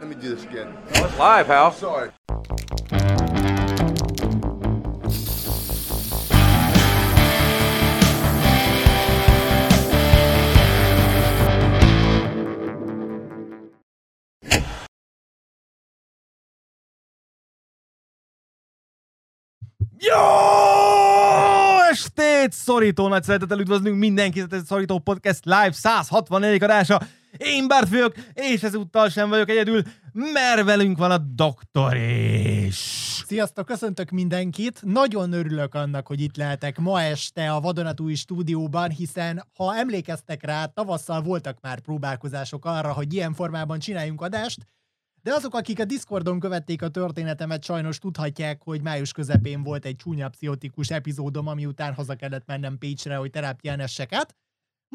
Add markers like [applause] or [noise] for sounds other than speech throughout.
Let me do this again. Live, pal. Sorry. Jó estét! Szorító nagy szeretettel üdvözlünk mindenkit, ez a Szorító Podcast Live 164. adása. Én Bárt vagyok, és ezúttal sem vagyok egyedül, mert velünk van a doktor is. Sziasztok, köszöntök mindenkit! Nagyon örülök annak, hogy itt lehetek ma este a Vadonatúj stúdióban, hiszen ha emlékeztek rá, tavasszal voltak már próbálkozások arra, hogy ilyen formában csináljunk adást, de azok, akik a Discordon követték a történetemet, sajnos tudhatják, hogy május közepén volt egy csúnya pszichotikus epizódom, ami után haza kellett mennem Pécsre, hogy terápián essek át.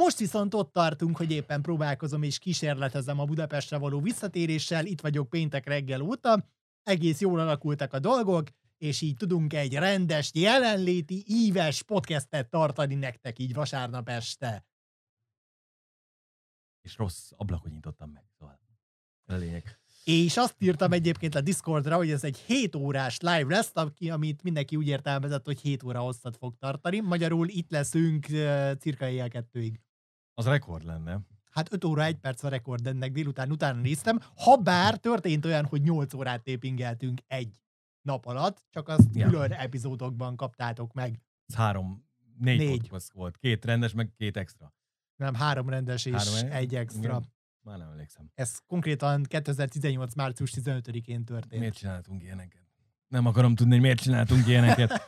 Most viszont ott tartunk, hogy éppen próbálkozom és kísérletezem a Budapestre való visszatéréssel, itt vagyok péntek reggel óta, egész jól alakultak a dolgok, és így tudunk egy rendes, jelenléti, íves podcastet tartani nektek így vasárnap este. És rossz ablakot nyitottam meg, szóval a lényeg. És azt írtam egyébként a Discordra, hogy ez egy 7 órás live lesz, amit mindenki úgy értelmezett, hogy 7 óra hosszat fog tartani. Magyarul itt leszünk uh, cirka éjjel kettőig. Az rekord lenne. Hát 5 óra 1 perc a rekord, ennek délután utána néztem. Ha bár történt olyan, hogy 8 órát tépingeltünk egy nap alatt, csak azt Ja. külön epizódokban kaptátok meg. Ez három, négy, Négy. volt. Két rendes, meg két extra. Nem, három rendes és Három, egy extra. Igen. Már nem emlékszem. Ez konkrétan 2018. március 15-én történt. Miért csináltunk ilyeneket? Nem akarom tudni, hogy miért csináltunk ilyeneket. [laughs]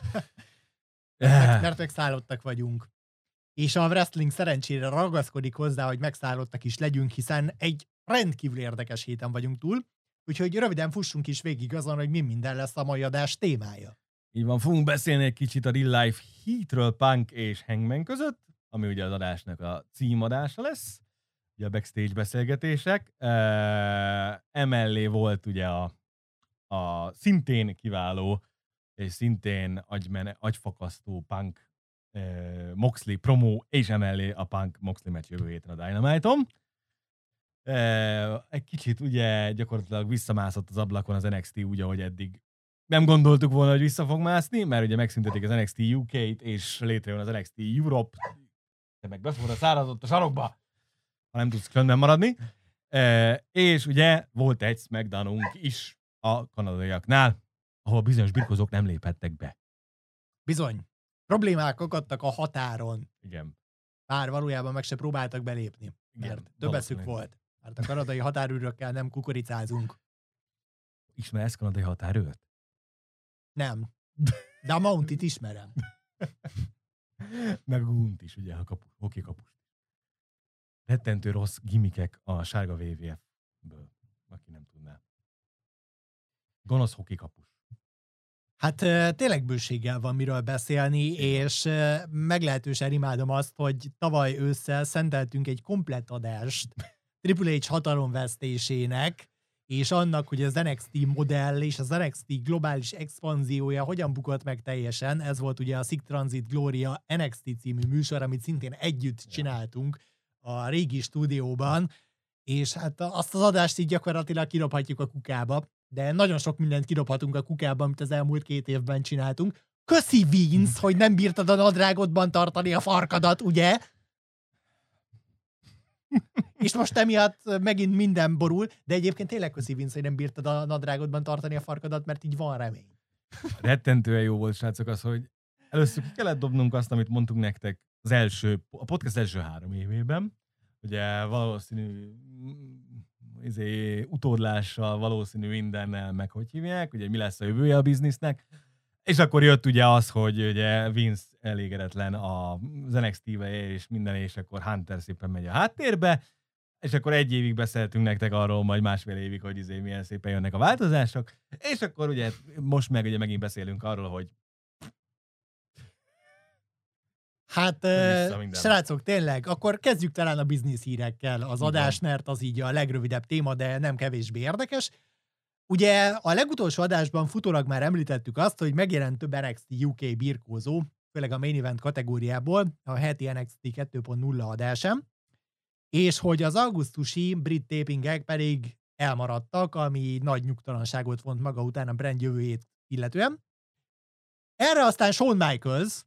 mert, mert megszállottak vagyunk. És a wrestling szerencsére ragaszkodik hozzá, hogy megszállottak is legyünk, hiszen egy rendkívül érdekes héten vagyunk túl, úgyhogy röviden fussunk is végig azon, hogy mi minden lesz a mai adás témája. Így van, fogunk beszélni egy kicsit a Real Life Heatről Punk és Hangman között, ami ugye az adásnak a címadása lesz, ugye a backstage beszélgetések. Emellé volt ugye a, a szintén kiváló és szintén agymene, agyfakasztó Punk Moxley promó, és emellé a Punk Moxley meccs jövő héten a Dynamite-on. E, egy kicsit ugye gyakorlatilag visszamászott az ablakon az NXT úgy, ahogy eddig nem gondoltuk volna, hogy vissza fog mászni, mert ugye megszüntetik az NXT UK-t, és létrejön az NXT Europe, te meg befogod a szárazott a sarokba, ha nem tudsz csöndben maradni. E, és ugye volt egy smackdownunk is a kanadaiaknál, ahol bizonyos birkozók nem léphettek be. Bizony, problémák akadtak a határon, Igen. bár valójában meg se próbáltak belépni, mert Igen, több eszük valószínűleg. volt. Mert a kanadai határőrökkel nem kukoricázunk. Ismersz kanadai határőrt? Nem. [laughs] De a Mountit ismerem. Meg Gunt is, ugye, a kapu, hoki kapust. Rettentő rossz gimikek a sárga WWF-ből, aki nem tudná. Gonosz hoki kapus. Hát tényleg bőséggel van miről beszélni, és meglehetősen imádom azt, hogy tavaly ősszel szenteltünk egy komplett adást Triple H hatalomvesztésének, és annak, hogy az NXT modell és az NXT globális expanziója hogyan bukott meg teljesen. Ez volt ugye a Sick Transit Gloria NXT című műsor, amit szintén együtt csináltunk a régi stúdióban, és hát azt az adást így gyakorlatilag kirobhatjuk a kukába, de nagyon sok mindent kirobhatunk a kukába, amit az elmúlt két évben csináltunk. Köszi Vince, hogy nem bírtad a nadrágodban tartani a farkadat, ugye? És most emiatt megint minden borul, de egyébként tényleg köszi Vince, hogy nem bírtad a nadrágodban tartani a farkadat, mert így van remény. Rettentően jó volt, srácok, az, hogy először ki kellett dobnunk azt, amit mondtunk nektek az első, a podcast első három évében. Ugye valószínű izé, utódlással, valószínű mindennel, meg hogy hívják, ugye mi lesz a jövője a biznisznek. És akkor jött ugye az, hogy ugye Vince elégedetlen a- NXT-vel és minden, és akkor Hunter szépen megy a háttérbe, és akkor egy évig beszéltünk nektek arról, majd másfél évig, hogy izé milyen szépen jönnek a változások, és akkor ugye most meg ugye megint beszélünk arról, hogy Hát, srácok, tényleg, akkor kezdjük talán a biznisz hírekkel az adás, mert az így a legrövidebb téma, de nem kevésbé érdekes. Ugye a legutolsó adásban futólag már említettük azt, hogy megjelent több NXT UK birkózó, főleg a main event kategóriából, a heti NXT 2.0 adásán, és hogy az augusztusi brit tapingek pedig elmaradtak, ami nagy nyugtalanságot vont maga után a brand jövőjét illetően. Erre aztán Shawn Michaels,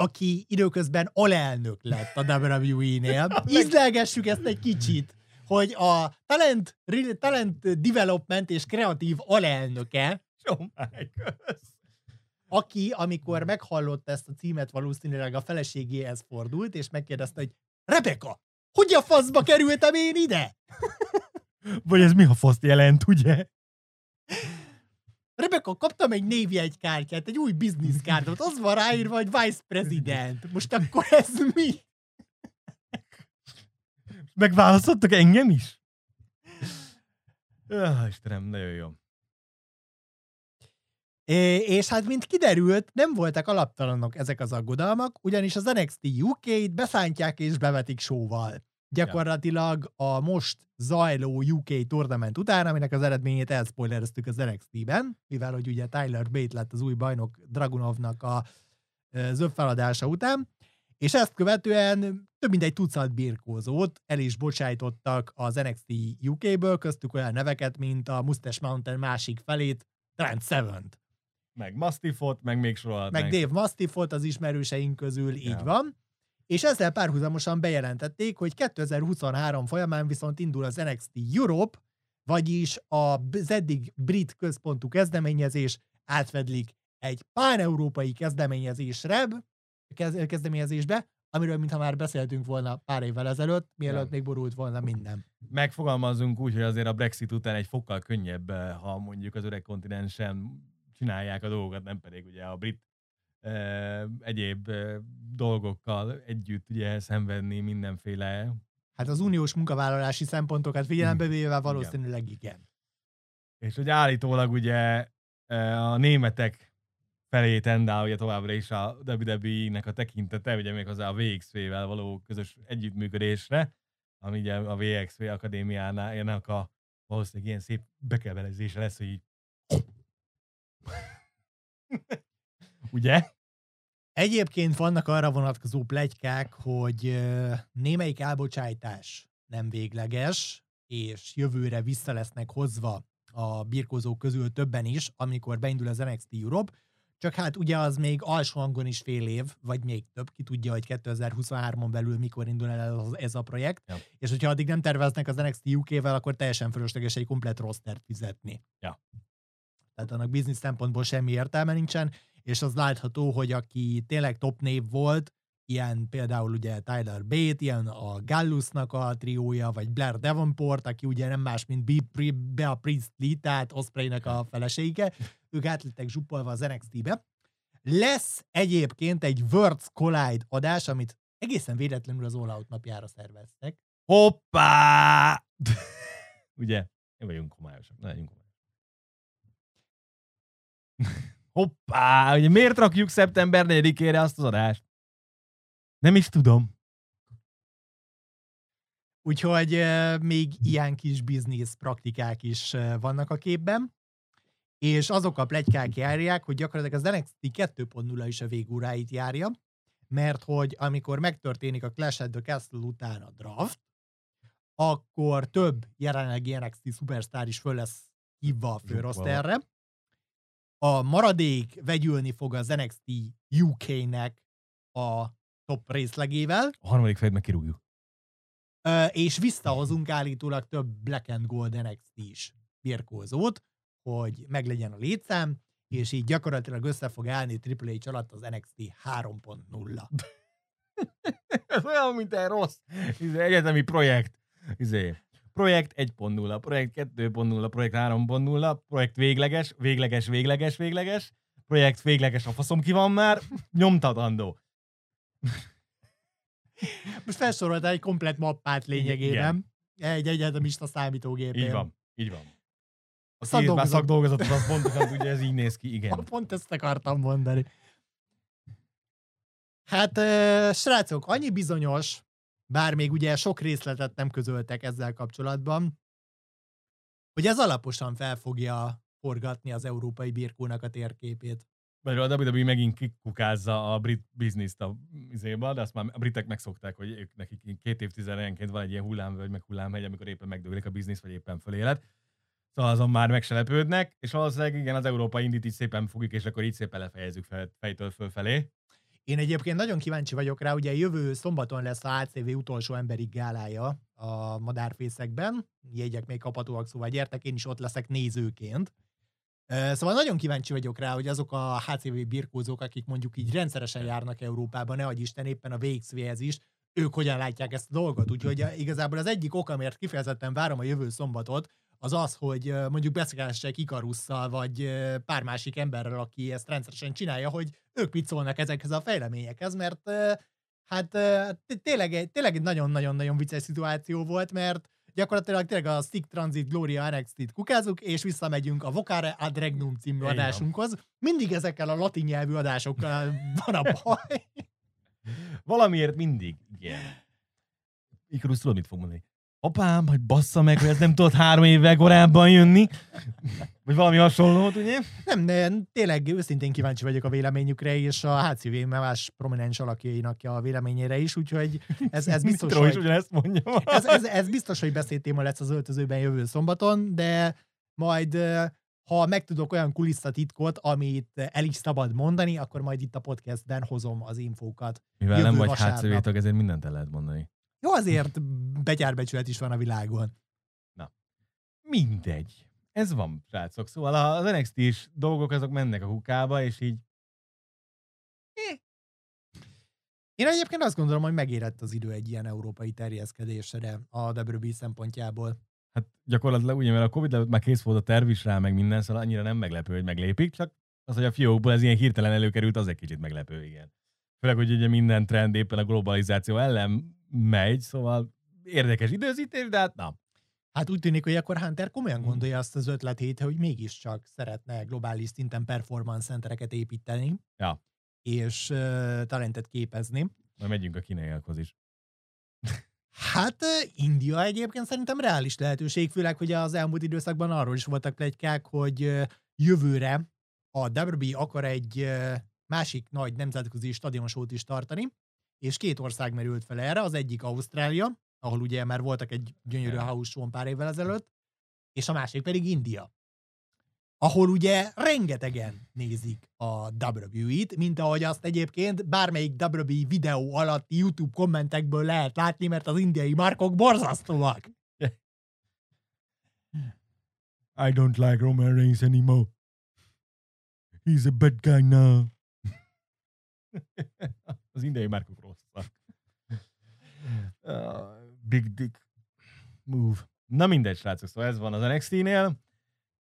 aki időközben alelnök lett a WWE-nél. [laughs] Ízlelgessük ezt egy kicsit, hogy a talent, talent development és kreatív alelnöke, Michaels. aki, amikor meghallott ezt a címet, valószínűleg a feleségéhez fordult, és megkérdezte, hogy Rebecca, hogy a faszba kerültem én ide? Vagy ez mi a faszt jelent, ugye? Rebecca, kaptam egy névjegykártyát, egy új bizniszkártyát, az van ráírva, hogy Vice President. Most akkor ez mi? Megválasztottak engem is? Ah, Istenem, nagyon jó. É, és hát, mint kiderült, nem voltak alaptalanok ezek az aggodalmak, ugyanis az NXT UK-t beszántják és bevetik showval. Gyakorlatilag a most zajló UK tournament után, aminek az eredményét elspoilereztük az NXT-ben, mivel hogy ugye Tyler Bate lett az új bajnok Dragunovnak a zöbb feladása után, és ezt követően több mint egy tucat birkózót el is bocsájtottak az NXT UK-ből, köztük olyan neveket, mint a Mustache Mountain másik felét, Trent Seven-t. Meg Mastiffot, meg még sorolhat Meg Dave Mastiffot az ismerőseink közül, így Ja. van. És ezzel párhuzamosan bejelentették, hogy 2023 folyamán viszont indul az NXT Europe, vagyis az eddig brit központú kezdeményezés átvedlik egy pán-európai kezdeményezésre, kez- kezdeményezésbe, amiről mintha már beszéltünk volna pár évvel ezelőtt, mielőtt Ja. még borult volna minden. Megfogalmazunk úgy, hogy azért a Brexit után egy fokkal könnyebb, eh, ha mondjuk az öreg kontinensen csinálják a dolgokat, nem pedig ugye a brit egyéb dolgokkal együtt ugye szenvedni mindenféle Hát az uniós munkavállalási szempontokat figyelembe Hmm. véve valószínűleg igen. És hogy állítólag ugye a németek felé tendál ugye továbbra is a WWE-nek a tekintete, ugye még hozzá a VXV-vel való közös együttműködésre, ami ugye a VXV akadémiának a valószínűleg ilyen szép bekebelezése lesz, hogy így ugye? Egyébként vannak arra vonatkozó plegykák, hogy némelyik elbocsájtás nem végleges, és jövőre vissza lesznek hozva a birkózók közül többen is, amikor beindul az NXT Europe, csak hát ugye az még alsó hangon is fél év, vagy még több, ki tudja, hogy 2023-on belül mikor indul el ez- ez a projekt, Ja. és hogyha addig nem terveznek az NXT UK-vel, akkor teljesen fölösleges egy komplet rostert fizetni. Ja. Tehát annak biznisz szempontból semmi értelme nincsen, és az látható, hogy aki tényleg top név volt, ilyen például ugye Tyler Bate, ilyen a Gallusnak a triója, vagy Blair Davenport, aki ugye nem más, mint Bea Pri- Bea Priestley, tehát Ospreynek a felesége, ők átlettek zsupolva az NXT-be. Lesz egyébként egy Worlds Collide adás, amit egészen véletlenül az All Out napjára szerveztek. Hoppá! [laughs] ugye? Nem vagyunk homályosak, ne legyünk homályosak. Hoppá! Ugye miért rakjuk szeptember 4-ére azt az adást? Nem is tudom. Úgyhogy eh, még ilyen kis biznisz praktikák is eh, vannak a képben. És azok a plegykák járják, hogy gyakorlatilag az NXT 2.0 is a végúráit járja, mert hogy amikor megtörténik a Clash at the Castle után a draft, akkor több jelenlegi NXT szupersztár is föl lesz hívva a főroszterre. A maradék vegyülni fog az NXT UK-nek a top részlegével, A harmadik fejt meg kirúgjuk. Ö, és visszahozunk állítólag több Black and Gold NXT is birkózót, hogy meglegyen a létszám, és így gyakorlatilag össze fog állni Triple H alatt az NXT 3.0. [laughs] Ez olyan, mint egy rossz izé, egyetemi projekt. Izé. Projekt 1.0, projekt 2.0, projekt 3.0, projekt végleges, végleges, végleges, végleges, projekt végleges, a faszom ki van már, nyomtatandó. Most felsoroltál egy komplet mappát lényegében. Egy egyetemista számítógépén. Így van, így van. A Szakdolgozat. szakdolgozatot az pontosan tudja, ez így néz ki, igen. [laughs] Pont ezt akartam mondani. Hát, srácok, annyi bizonyos, bár még ugye sok részletet nem közöltek ezzel kapcsolatban, hogy ez alaposan fel fogja forgatni az európai birkónak a térképét. Vagy a WWE megint kikukázza a brit bizniszt a izéba, de azt már a britek megszokták, hogy ők nekik két évtizedenként van egy ilyen hullámvölgy, meg hullámhegy, amikor éppen megdőlik a biznisz, vagy éppen fölélet. Szóval azon már meg se lepődnek, és valószínűleg igen, az Európa indít így szépen fogjuk, és akkor így szépen lefejezzük fel, fejtől fölfelé. Én egyébként nagyon kíváncsi vagyok rá, ugye jövő szombaton lesz a ACV utolsó emberi gálája a madárfészekben, jegyek még kaphatóak, szóval gyertek, én is ott leszek nézőként. Szóval nagyon kíváncsi vagyok rá, hogy azok a HCV birkózók, akik mondjuk így rendszeresen járnak Európában, ne Isten éppen a VXV-hez is, ők hogyan látják ezt a dolgot. Úgyhogy igazából az egyik ok, amiért kifejezetten várom a jövő szombatot, az az, hogy mondjuk beszélgessek Ikarusszal, vagy pár másik emberrel, aki ezt rendszeresen csinálja, hogy ők mit szólnak ezekhez a fejleményekhez, mert hát tényleg, tényleg egy nagyon-nagyon-nagyon vicces szituáció volt, mert gyakorlatilag tényleg a Stick Transit Gloria NXT-t kukázunk, és visszamegyünk a Vocare ad Regnum című adásunkhoz. Mindig ezekkel a latin nyelvű adásokkal van a [laughs] baj. Valamiért mindig, igen. Ikarus tudod, mit fog mondani? Apám, hogy bassza meg, hogy ez nem tudott három évvel korábban jönni, vagy valami hasonlót, ugye? Nem, de tényleg őszintén kíváncsi vagyok a véleményükre, és a HCV más prominens alakjainak a véleményére is, úgyhogy ez, ez [laughs] biztos, hogy... is ugyanezt mondja. ez, ez, ez, biztos, hogy beszédtéma lesz az öltözőben jövő szombaton, de majd ha megtudok olyan kulisszatitkot, amit el is szabad mondani, akkor majd itt a podcastben hozom az infókat. Mivel nem vagy HCV tag, ezért mindent el lehet mondani. Jó, azért betyárbecsület is van a világon. Na, mindegy. Ez van, srácok. Szóval az NXT is dolgok azok mennek a kukába, és így... Eh. Én egyébként azt gondolom, hogy megérett az idő egy ilyen európai terjeszkedésre a WWE szempontjából. Hát gyakorlatilag ugye, mert a Covid előtt már kész volt a terv is rá, meg minden, szóval annyira nem meglepő, hogy meglépik, csak az, hogy a fiókból ez ilyen hirtelen előkerült, az egy kicsit meglepő, igen. Főleg, hogy ugye minden trend éppen a globalizáció ellen megy, szóval érdekes időzítés, de hát na. Hát úgy tűnik, hogy akkor Hunter komolyan mhm. gondolja azt az ötletét, hogy mégiscsak szeretne globális szinten performance centereket építeni. Ja. És uh, talentet képezni. Majd megyünk a kínaiakhoz is. Hát India egyébként szerintem reális lehetőség, főleg, hogy az elmúlt időszakban arról is voltak plegykák, hogy jövőre a WWE akar egy másik nagy nemzetközi stadionsót is tartani, és két ország merült fel erre, az egyik Ausztrália, ahol ugye már voltak egy gyönyörű house show pár évvel ezelőtt, és a másik pedig India, ahol ugye rengetegen nézik a WWE-t, mint ahogy azt egyébként bármelyik WWE videó alatt YouTube kommentekből lehet látni, mert az indiai markok borzasztóak. I don't like Roman Reigns anymore. He's a bad guy now. [laughs] az indiai márkok rosszak. Uh, big dick move. Na mindegy, srácok, szóval ez van az NXT-nél.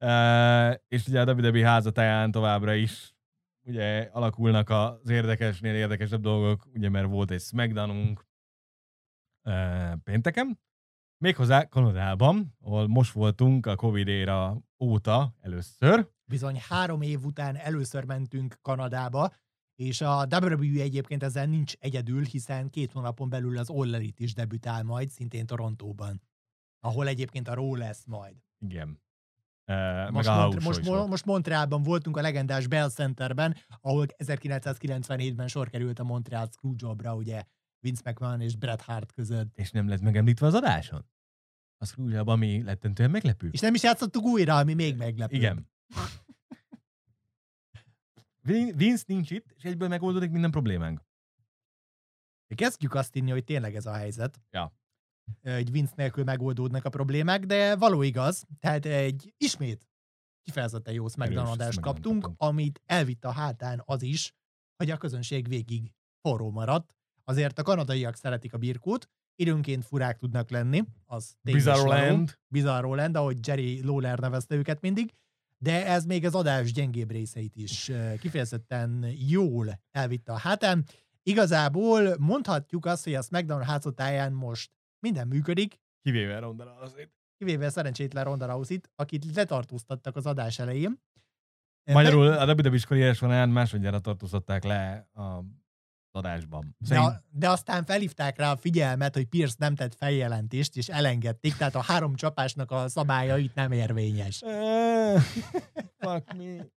Uh, és ugye a WWE házatáján továbbra is ugye alakulnak az érdekesnél érdekesebb dolgok, ugye mert volt egy Smackdownunk uh, pénteken, méghozzá Kanadában, ahol most voltunk a Covid éra óta először. Bizony három év után először mentünk Kanadába, és a WWE egyébként ezzel nincs egyedül, hiszen két hónapon belül az All Elite is debütál majd, szintén Torontóban, ahol egyébként a Raw lesz majd. Igen. Uh, most, Mont- most, mo- most Montrealban voltunk a legendás Bell Centerben, ahol 1997-ben sor került a Montreal Screwjobra, ugye Vince McMahon és Bret Hart között. És nem lett megemlítve az adáson? A Screwjob, ami lettentően meglepő. És nem is játszottuk újra, ami még meglepő. Igen. Vince nincs itt, és egyből megoldódik minden problémánk. Kezdjük azt hinni, hogy tényleg ez a helyzet. Ja. Egy Vince nélkül megoldódnak a problémák, de való igaz. Tehát egy ismét kifejezetten jó megdanadást kaptunk, kaptunk, amit elvitt a hátán az is, hogy a közönség végig forró maradt. Azért a kanadaiak szeretik a birkót, időnként furák tudnak lenni, az Bizarroland. Bizarroland, ahogy Jerry Lawler nevezte őket mindig, de ez még az adás gyengébb részeit is kifejezetten jól elvitte a hátán. Igazából mondhatjuk azt, hogy a SmackDown házatáján most minden működik. Kivéve Ronda Rousey-t. Kivéve szerencsétlen Ronda Rousey-t, akit letartóztattak az adás elején. Magyarul a WWE-s karrieres vonalán másodjára tartóztatták le a adásban. De, de aztán felhívták rá a figyelmet, hogy Pierce nem tett feljelentést, és elengedték, tehát a három csapásnak a szabálya itt nem érvényes. Fuck me.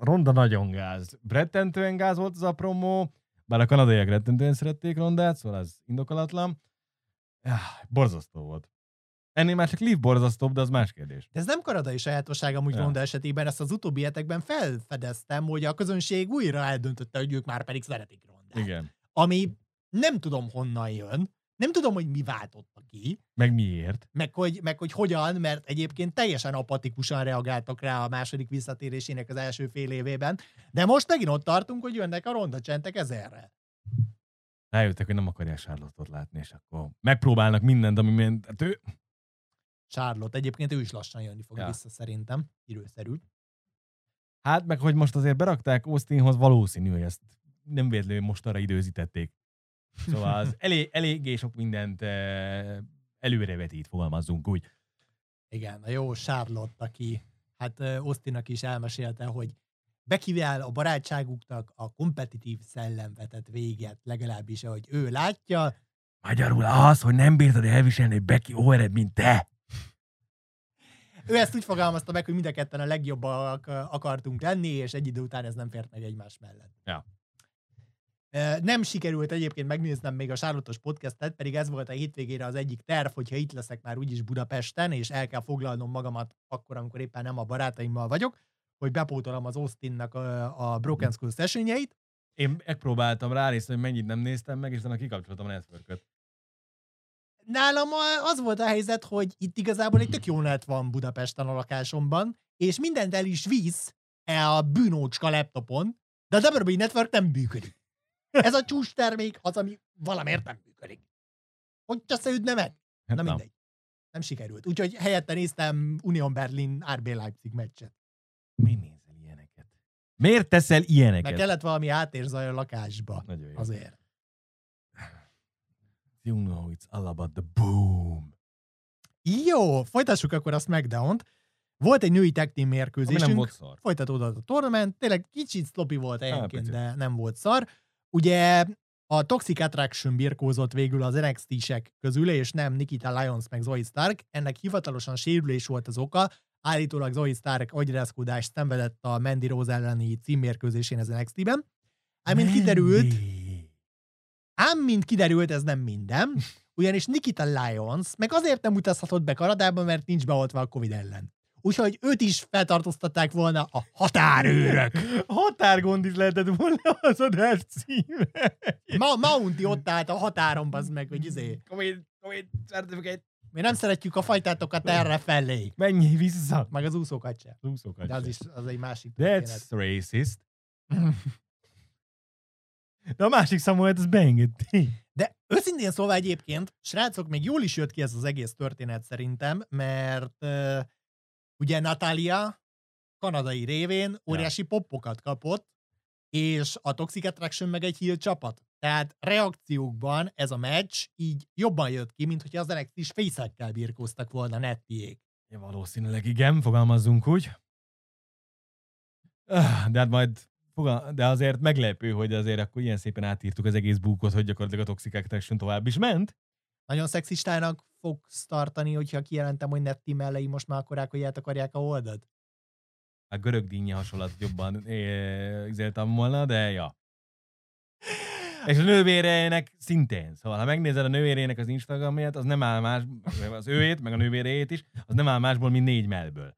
Ronda nagyon gáz. Rettentően gáz volt az a promó, bár a kanadaiak rettentően szerették Rondát, szóval ez indokolatlan. Ja, borzasztó volt. Ennél már csak Liv borzasztóbb, de az más kérdés. De ez nem kanadai sajátosság amúgy Ja. Ronda esetében, ezt az utóbbi hetekben felfedeztem, hogy a közönség újra eldöntötte, hogy ők már pedig szeretik Rondát. Igen. Ami nem tudom honnan jön, nem tudom, hogy mi váltotta ki, Meg miért? meg hogy, meg hogy hogyan, mert egyébként teljesen apatikusan reagáltak rá a második visszatérésének az első fél évében, de most megint ott tartunk, hogy jönnek a ronda csentek ezerre. Rájöttek, hogy nem akarják Charlotte-ot látni, és akkor megpróbálnak mindent, ami ment. Hát ő... Charlotte, egyébként ő is lassan jönni fog Ja. vissza szerintem, időszerű. Hát meg, hogy most azért berakták Austinhoz, valószínű, hogy ezt nem véletlenül most arra időzítették. Szóval az [laughs] elég, eléggé sok mindent eh, előrevetít, fogalmazzunk úgy. Igen, a jó Charlotte, aki hát ö, Austinnak is elmesélte, hogy Bekivel a barátságuknak a kompetitív szellem vetett véget, legalábbis ahogy ő látja. Magyarul az, hogy nem bírtad elviselni, hogy Becky óerebb, mint te. Ő ezt úgy fogalmazta meg, hogy mind a ketten a legjobbak akartunk lenni, és egy idő után ez nem fért meg egymás mellett. Ja. Nem sikerült egyébként megnéznem még a Sárlotos podcastet, pedig ez volt a hétvégére az egyik terv, hogyha itt leszek már úgyis Budapesten, és el kell foglalnom magamat akkor, amikor éppen nem a barátaimmal vagyok, hogy bepótolom az Austinnak a, a Broken School sessionjeit. Én megpróbáltam ránézni, hogy mennyit nem néztem meg, és utána kikapcsoltam a network Nálam az volt a helyzet, hogy itt igazából egy tök jó net van Budapesten a lakásomban, és mindent el is visz e a bűnócska laptopon, de a WWE Network nem működik. Ez a csúcs termék az, ami valamiért nem működik. Hogy összeütne meg? Hát Na nem. mindegy. Nem sikerült. Úgyhogy helyette néztem Union Berlin RB Leipzig meccset. Mi nézel ilyeneket? Miért teszel ilyeneket? Meg kellett valami átérzaj a lakásba. Nagyon jó. Azért. You know it's all about the boom. Jó, folytassuk akkor a SmackDown-t. Volt egy női tag team Ami mérkőzésünk. nem volt szar. folytatódott a tournament, tényleg kicsit sloppy volt helyenként, de nem volt szar. Ugye a Toxic Attraction birkózott végül az NXT-sek közül, és nem Nikita Lyons meg Zoe Stark. Ennek hivatalosan sérülés volt az oka. Állítólag Zoe Stark agyrázkódást szenvedett a Mandy Rose elleni címmérkőzésén az NXT-ben. Ám mint kiderült. Ám mint kiderült, ez nem minden, ugyanis Nikita Lyons meg azért nem utazhatott be Kanadába, mert nincs beoltva a Covid ellen. Úgyhogy őt is feltartóztatták volna a határőrök. [laughs] Határgond is lehetett volna az adás címe. Ma Mounty ott állt a határon, az meg, hogy izé. Covid, Covid, certificate. Mi nem szeretjük a fajtátokat erre felé. Menj vissza. Meg az úszókat se. Úszókat De az se. is az egy másik történet. That's racist. [laughs] De a másik Samuel-t az beengedti. De őszintén szóval egyébként, srácok, még jól is jött ki ez az egész történet szerintem, mert uh, ugye Natalia kanadai révén óriási poppokat kapott, és a Toxic Attraction meg egy heel csapat. Tehát reakciókban ez a meccs így jobban jött ki, mint hogyha az NXT is fészekkel birkóztak volna nettiék. Ja, valószínűleg igen, fogalmazzunk úgy. Ah, De hát majd fogal- de azért meglepő, hogy azért akkor ilyen szépen átírtuk az egész búkot, hogy gyakorlatilag a Toxic Attraction tovább is ment. Nagyon szexistának fogsz tartani, hogyha kijelentem, hogy Netti mellei most már akkorák, hogy át akarják a oldat? A görög dinnye hasonlat jobban izéltem volna, de ja. És a nővérének szintén. Szóval, ha megnézed a nővérének az Instagramját, az nem áll más, az őét, meg a nővérét is, az nem áll másból, mint négy melből.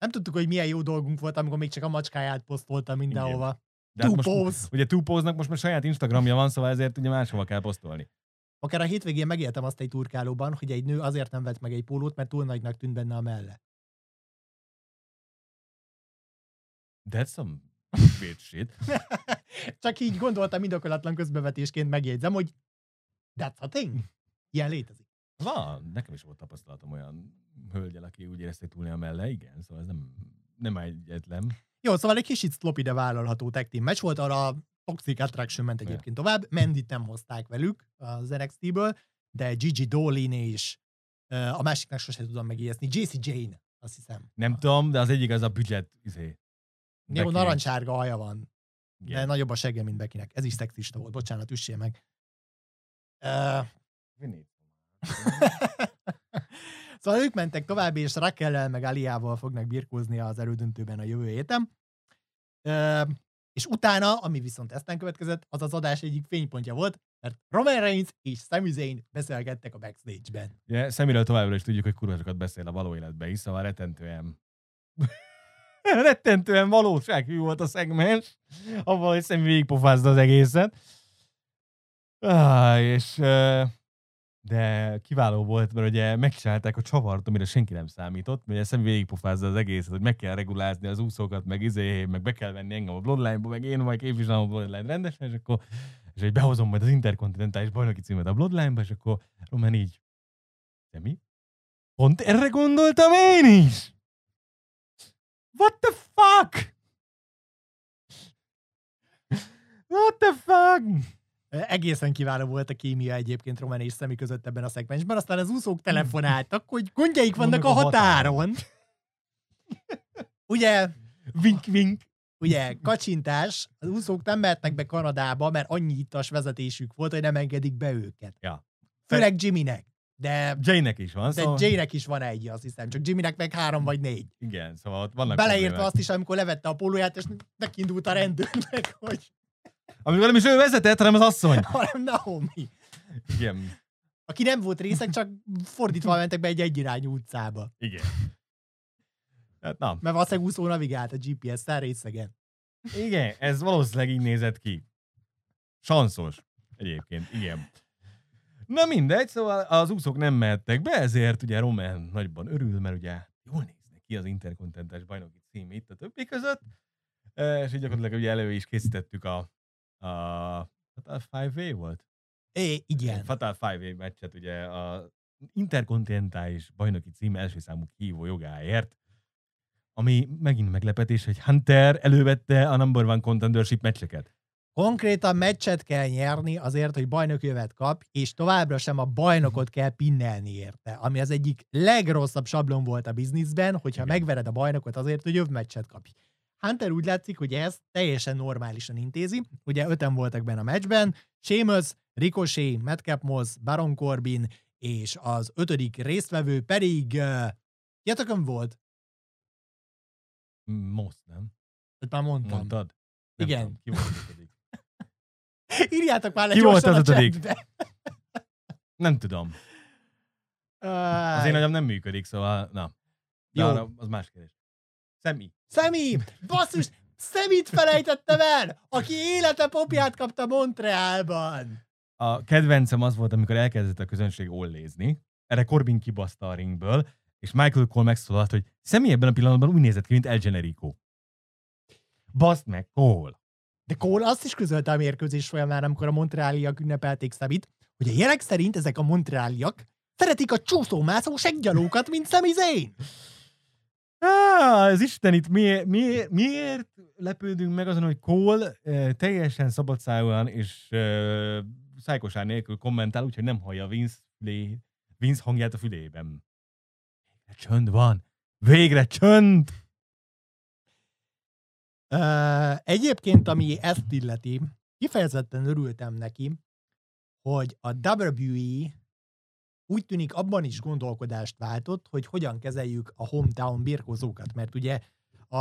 Nem tudtuk, hogy milyen jó dolgunk volt, amikor még csak a macskáját posztolta mindenhova. De hát Two most, pose. ugye Two nak most már saját Instagramja van, szóval ezért ugye máshova kell posztolni. Akár a hétvégén megéltem azt egy turkálóban, hogy egy nő azért nem vett meg egy pólót, mert túl nagynak tűnt benne a melle. That's some weird shit. [laughs] Csak így gondoltam indokolatlan közbevetésként megjegyzem, hogy that's a thing. Ilyen létezik. Van, nekem is volt tapasztalatom olyan hölgyel, aki úgy érezte, túlni a melle, igen, szóval ez nem, nem egyetlen. Jó, szóval egy kicsit sloppy, de vállalható tag team meccs volt, arra a Toxic Attraction ment egyébként tovább. Mendit nem hozták velük az NXT-ből, de Gigi Dolin és a másiknak sosem tudom megijeszni, JC Jane, azt hiszem. Nem tudom, de az egyik az a budget, izé. Jó, narancsárga haja van, de Igen. nagyobb a segge, mint Bekinek. Ez is szexista volt, bocsánat, üssél meg. Uh, [laughs] Szóval ők mentek tovább, és Raquel meg Aliával fognak birkózni az elődöntőben a jövő héten. Ö, és utána, ami viszont eztán következett, az az adás egyik fénypontja volt, mert Roman Reigns és Sami Zayn beszélgettek a backstage-ben. Ugye, Szemiről továbbra is tudjuk, hogy kurva beszél a való életben is, szóval rettentően [laughs] rettentően valósághű volt a szegmens, avval, hogy Szemi végigpofázta az egészet. Ah, és de kiváló volt, mert ugye megcsinálták a csavart, amire senki nem számított, mert Szemi végigpofázza az egészet, hogy meg kell regulázni az úszókat, meg izé, meg be kell venni engem a Bloodline-ba, meg én majd képviselem a Bloodline rendesen, és akkor és hogy behozom majd az interkontinentális bajnoki címet a Bloodline-ba, és akkor Roman így, Szemi? Pont erre gondoltam én is! What the fuck? What the fuck? Egészen kiváló volt a kémia egyébként Roman és Szemi között ebben a szegmensben, aztán az úszók telefonáltak, hogy gondjaik vannak a határon. Ugye, Vink, vink. ugye, [laughs] kacsintás, az úszók nem mehetnek be Kanadába, mert annyi ittas vezetésük volt, hogy nem engedik be őket. Ja. Főleg Jimmynek. De, Jane-nek is van, de szóval... Jaynek is van egy, azt hiszem, csak Jimmynek meg három vagy négy. Igen, szóval ott vannak Beleértve azt is, amikor levette a pólóját, és nekindult a rendőrnek, hogy Amikor nem is ő vezetett, hanem az asszony. [laughs] hanem Naomi. Igen, Aki nem volt részek, csak fordítva mentek be egy egyirányú utcába. igen. Hát na, Mert valószínűleg úszó navigált a GPS-szel részegen. igen, ez valószínűleg így nézett ki. Sanszos. Egyébként, igen. Na mindegy, szóval az úszók nem mehettek be, ezért ugye Roman nagyban örül, mert ugye jól néznek ki az interkontinentális bajnoki cím itt a többi között, és így gyakorlatilag ugye elő is készítettük a, a Fatal 5 volt? É, igen. Fatal 5 meccset ugye a interkontinentális bajnoki cím első számú hívó jogáért, ami megint meglepetés, hogy Hunter elővette a number one contendership meccseket. Konkrétan meccset kell nyerni azért, hogy bajnokjövet kap, és továbbra sem a bajnokot [laughs] kell pinnelni érte, ami az egyik legrosszabb sablon volt a bizniszben, hogyha Igen. megvered a bajnokot azért, hogy jobb meccset kapj. Hunter úgy látszik, hogy ezt teljesen normálisan intézi. Ugye öten voltak benne a meccsben, Sheamus, Ricochet, Madcap Moss, Baron Corbin, és az ötödik résztvevő pedig uh, Jatakon volt, Most, nem? hogy már mondtam. Mondtad? Nem Igen. tudom, Ki volt az ötödik? [laughs] Írjátok már le Ki volt az ötödik? Nem tudom. Az én agyam nem működik, szóval na. De Jó. arra az más kérdés. Szemi. Szemi! Basszus! Szemit felejtettem el, aki élete popját kapta Montrealban. A kedvencem az volt, amikor elkezdett a közönség ollézni. Erre Corbin kibaszta a ringből, és Michael Cole megszólalt, hogy Szemi ebben a pillanatban úgy nézett ki, mint El Generico. Baszd meg, Cole. De Cole azt is közölte a mérkőzés folyamán, amikor a montrealiak ünnepelték Szemit, hogy a jelek szerint ezek a montrealiak szeretik a csúszómászó seggyalókat, mint Sami Zayn. Á, az Isten itt miért, miért, miért lepődünk meg azon, hogy Cole teljesen szabadszájúan és eh, szájkosár nélkül kommentál, úgyhogy nem hallja Vince, fülé, Vince hangját a fülében. Végre csönd van. Végre csönd! Uh, egyébként, ami ezt illeti, kifejezetten örültem neki, hogy a WWE úgy tűnik abban is gondolkodást váltott, hogy hogyan kezeljük a hometown birkózókat, mert ugye a,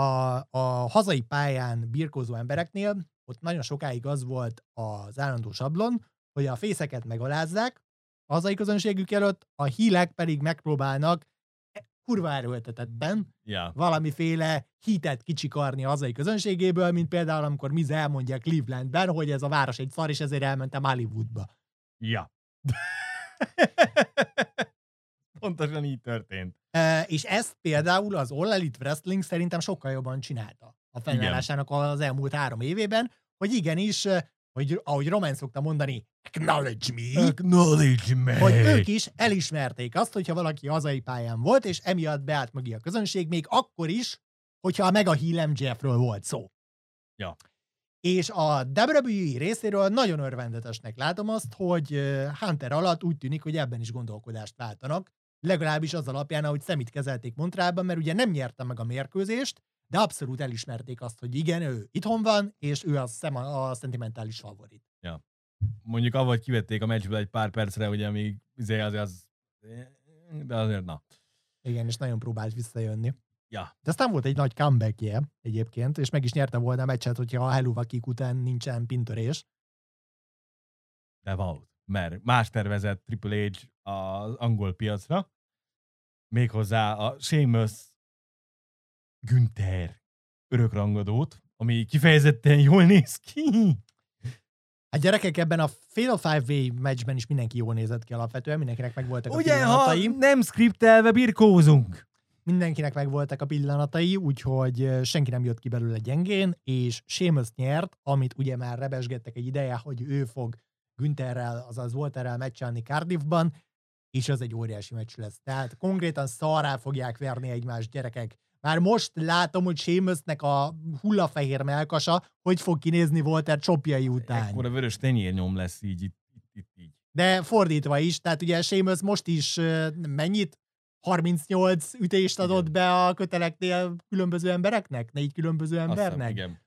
a hazai pályán birkózó embereknél ott nagyon sokáig az volt az állandó sablon, hogy a fészeket megalázzák a hazai közönségük előtt, a hílek pedig megpróbálnak e- kurva erőltetetten Ja. valamiféle hitet kicsikarni a hazai közönségéből, mint például amikor Miz elmondja Clevelandben, hogy ez a város egy szar, és ezért elmentem Hollywoodba. Ja. [laughs] [laughs] Pontosan így történt. E, és ezt például az All Elite Wrestling szerintem sokkal jobban csinálta a fennállásának az elmúlt három évében, hogy igenis, hogy ahogy Roman szokta mondani, acknowledge me, Acknowledge me. hogy ők is elismerték azt, hogyha valaki hazai pályán volt, és emiatt beállt mögé a közönség, még akkor is, hogyha a Mega Heel MJF-ről volt szó. Ja. És a WWE részéről nagyon örvendetesnek látom azt, hogy Hunter alatt úgy tűnik, hogy ebben is gondolkodást váltanak, legalábbis az alapján, ahogy szemét kezelték Montrában, mert ugye nem nyerte meg a mérkőzést, de abszolút elismerték azt, hogy igen, ő itthon van, és ő a, szem, a szentimentális favorit. Mondjuk avagy kivették a meccsből egy pár percre, ugye, amíg izé az, az de azért na. Igen, és nagyon próbált visszajönni. Ja. De aztán volt egy nagy comebackje egyébként, és meg is nyerte volna a meccset, hogyha a Hello Vakik után nincsen pintörés. De volt. Mert más tervezett Triple H az angol piacra, méghozzá a Sheamus Günther örökrangadót, ami kifejezetten jól néz ki. Hát gyerekek, ebben a Fatal Five Way meccsben is mindenki jól nézett ki alapvetően, mindenkinek megvoltak a Ugye, ha pillanatai. nem skriptelve birkózunk. Mindenkinek megvoltak a pillanatai, úgyhogy senki nem jött ki belőle gyengén, és Seamus nyert, amit ugye már rebesgettek egy ideje, hogy ő fog Güntherrel, azaz Walterrel meccselni Cardiffban, és az egy óriási meccs lesz. Tehát konkrétan szarrá fogják verni egymást gyerekek. Már most látom, hogy Seamusnek a hullafehér melkasa, hogy fog kinézni Walter csopjai után. Ekkora vörös tenyérnyom lesz így, itt, itt, itt így. De fordítva is, tehát ugye Seamus most is mennyit? 38 ütést adott Igen. be a köteleknél különböző embereknek? Négy különböző Azt hiszem, embernek? igen.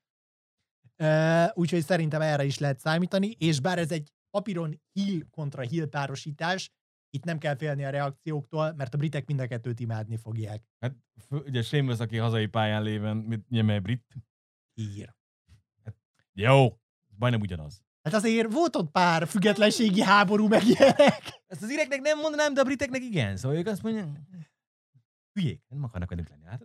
Ö, Úgyhogy szerintem erre is lehet számítani, és bár ez egy papíron hill kontra hill párosítás, itt nem kell félni a reakcióktól, mert a britek mind a kettőt imádni fogják. Hát ugye Seamus, aki hazai pályán léven, mit nyeme brit. Ír. Jó, majdnem ugyanaz. Hát azért volt ott pár függetlenségi háború meg ilyenek. Ezt az íreknek nem mondanám, de a briteknek igen. Szóval ők azt mondják, hülyék, nem akarnak velünk lenni. Hát,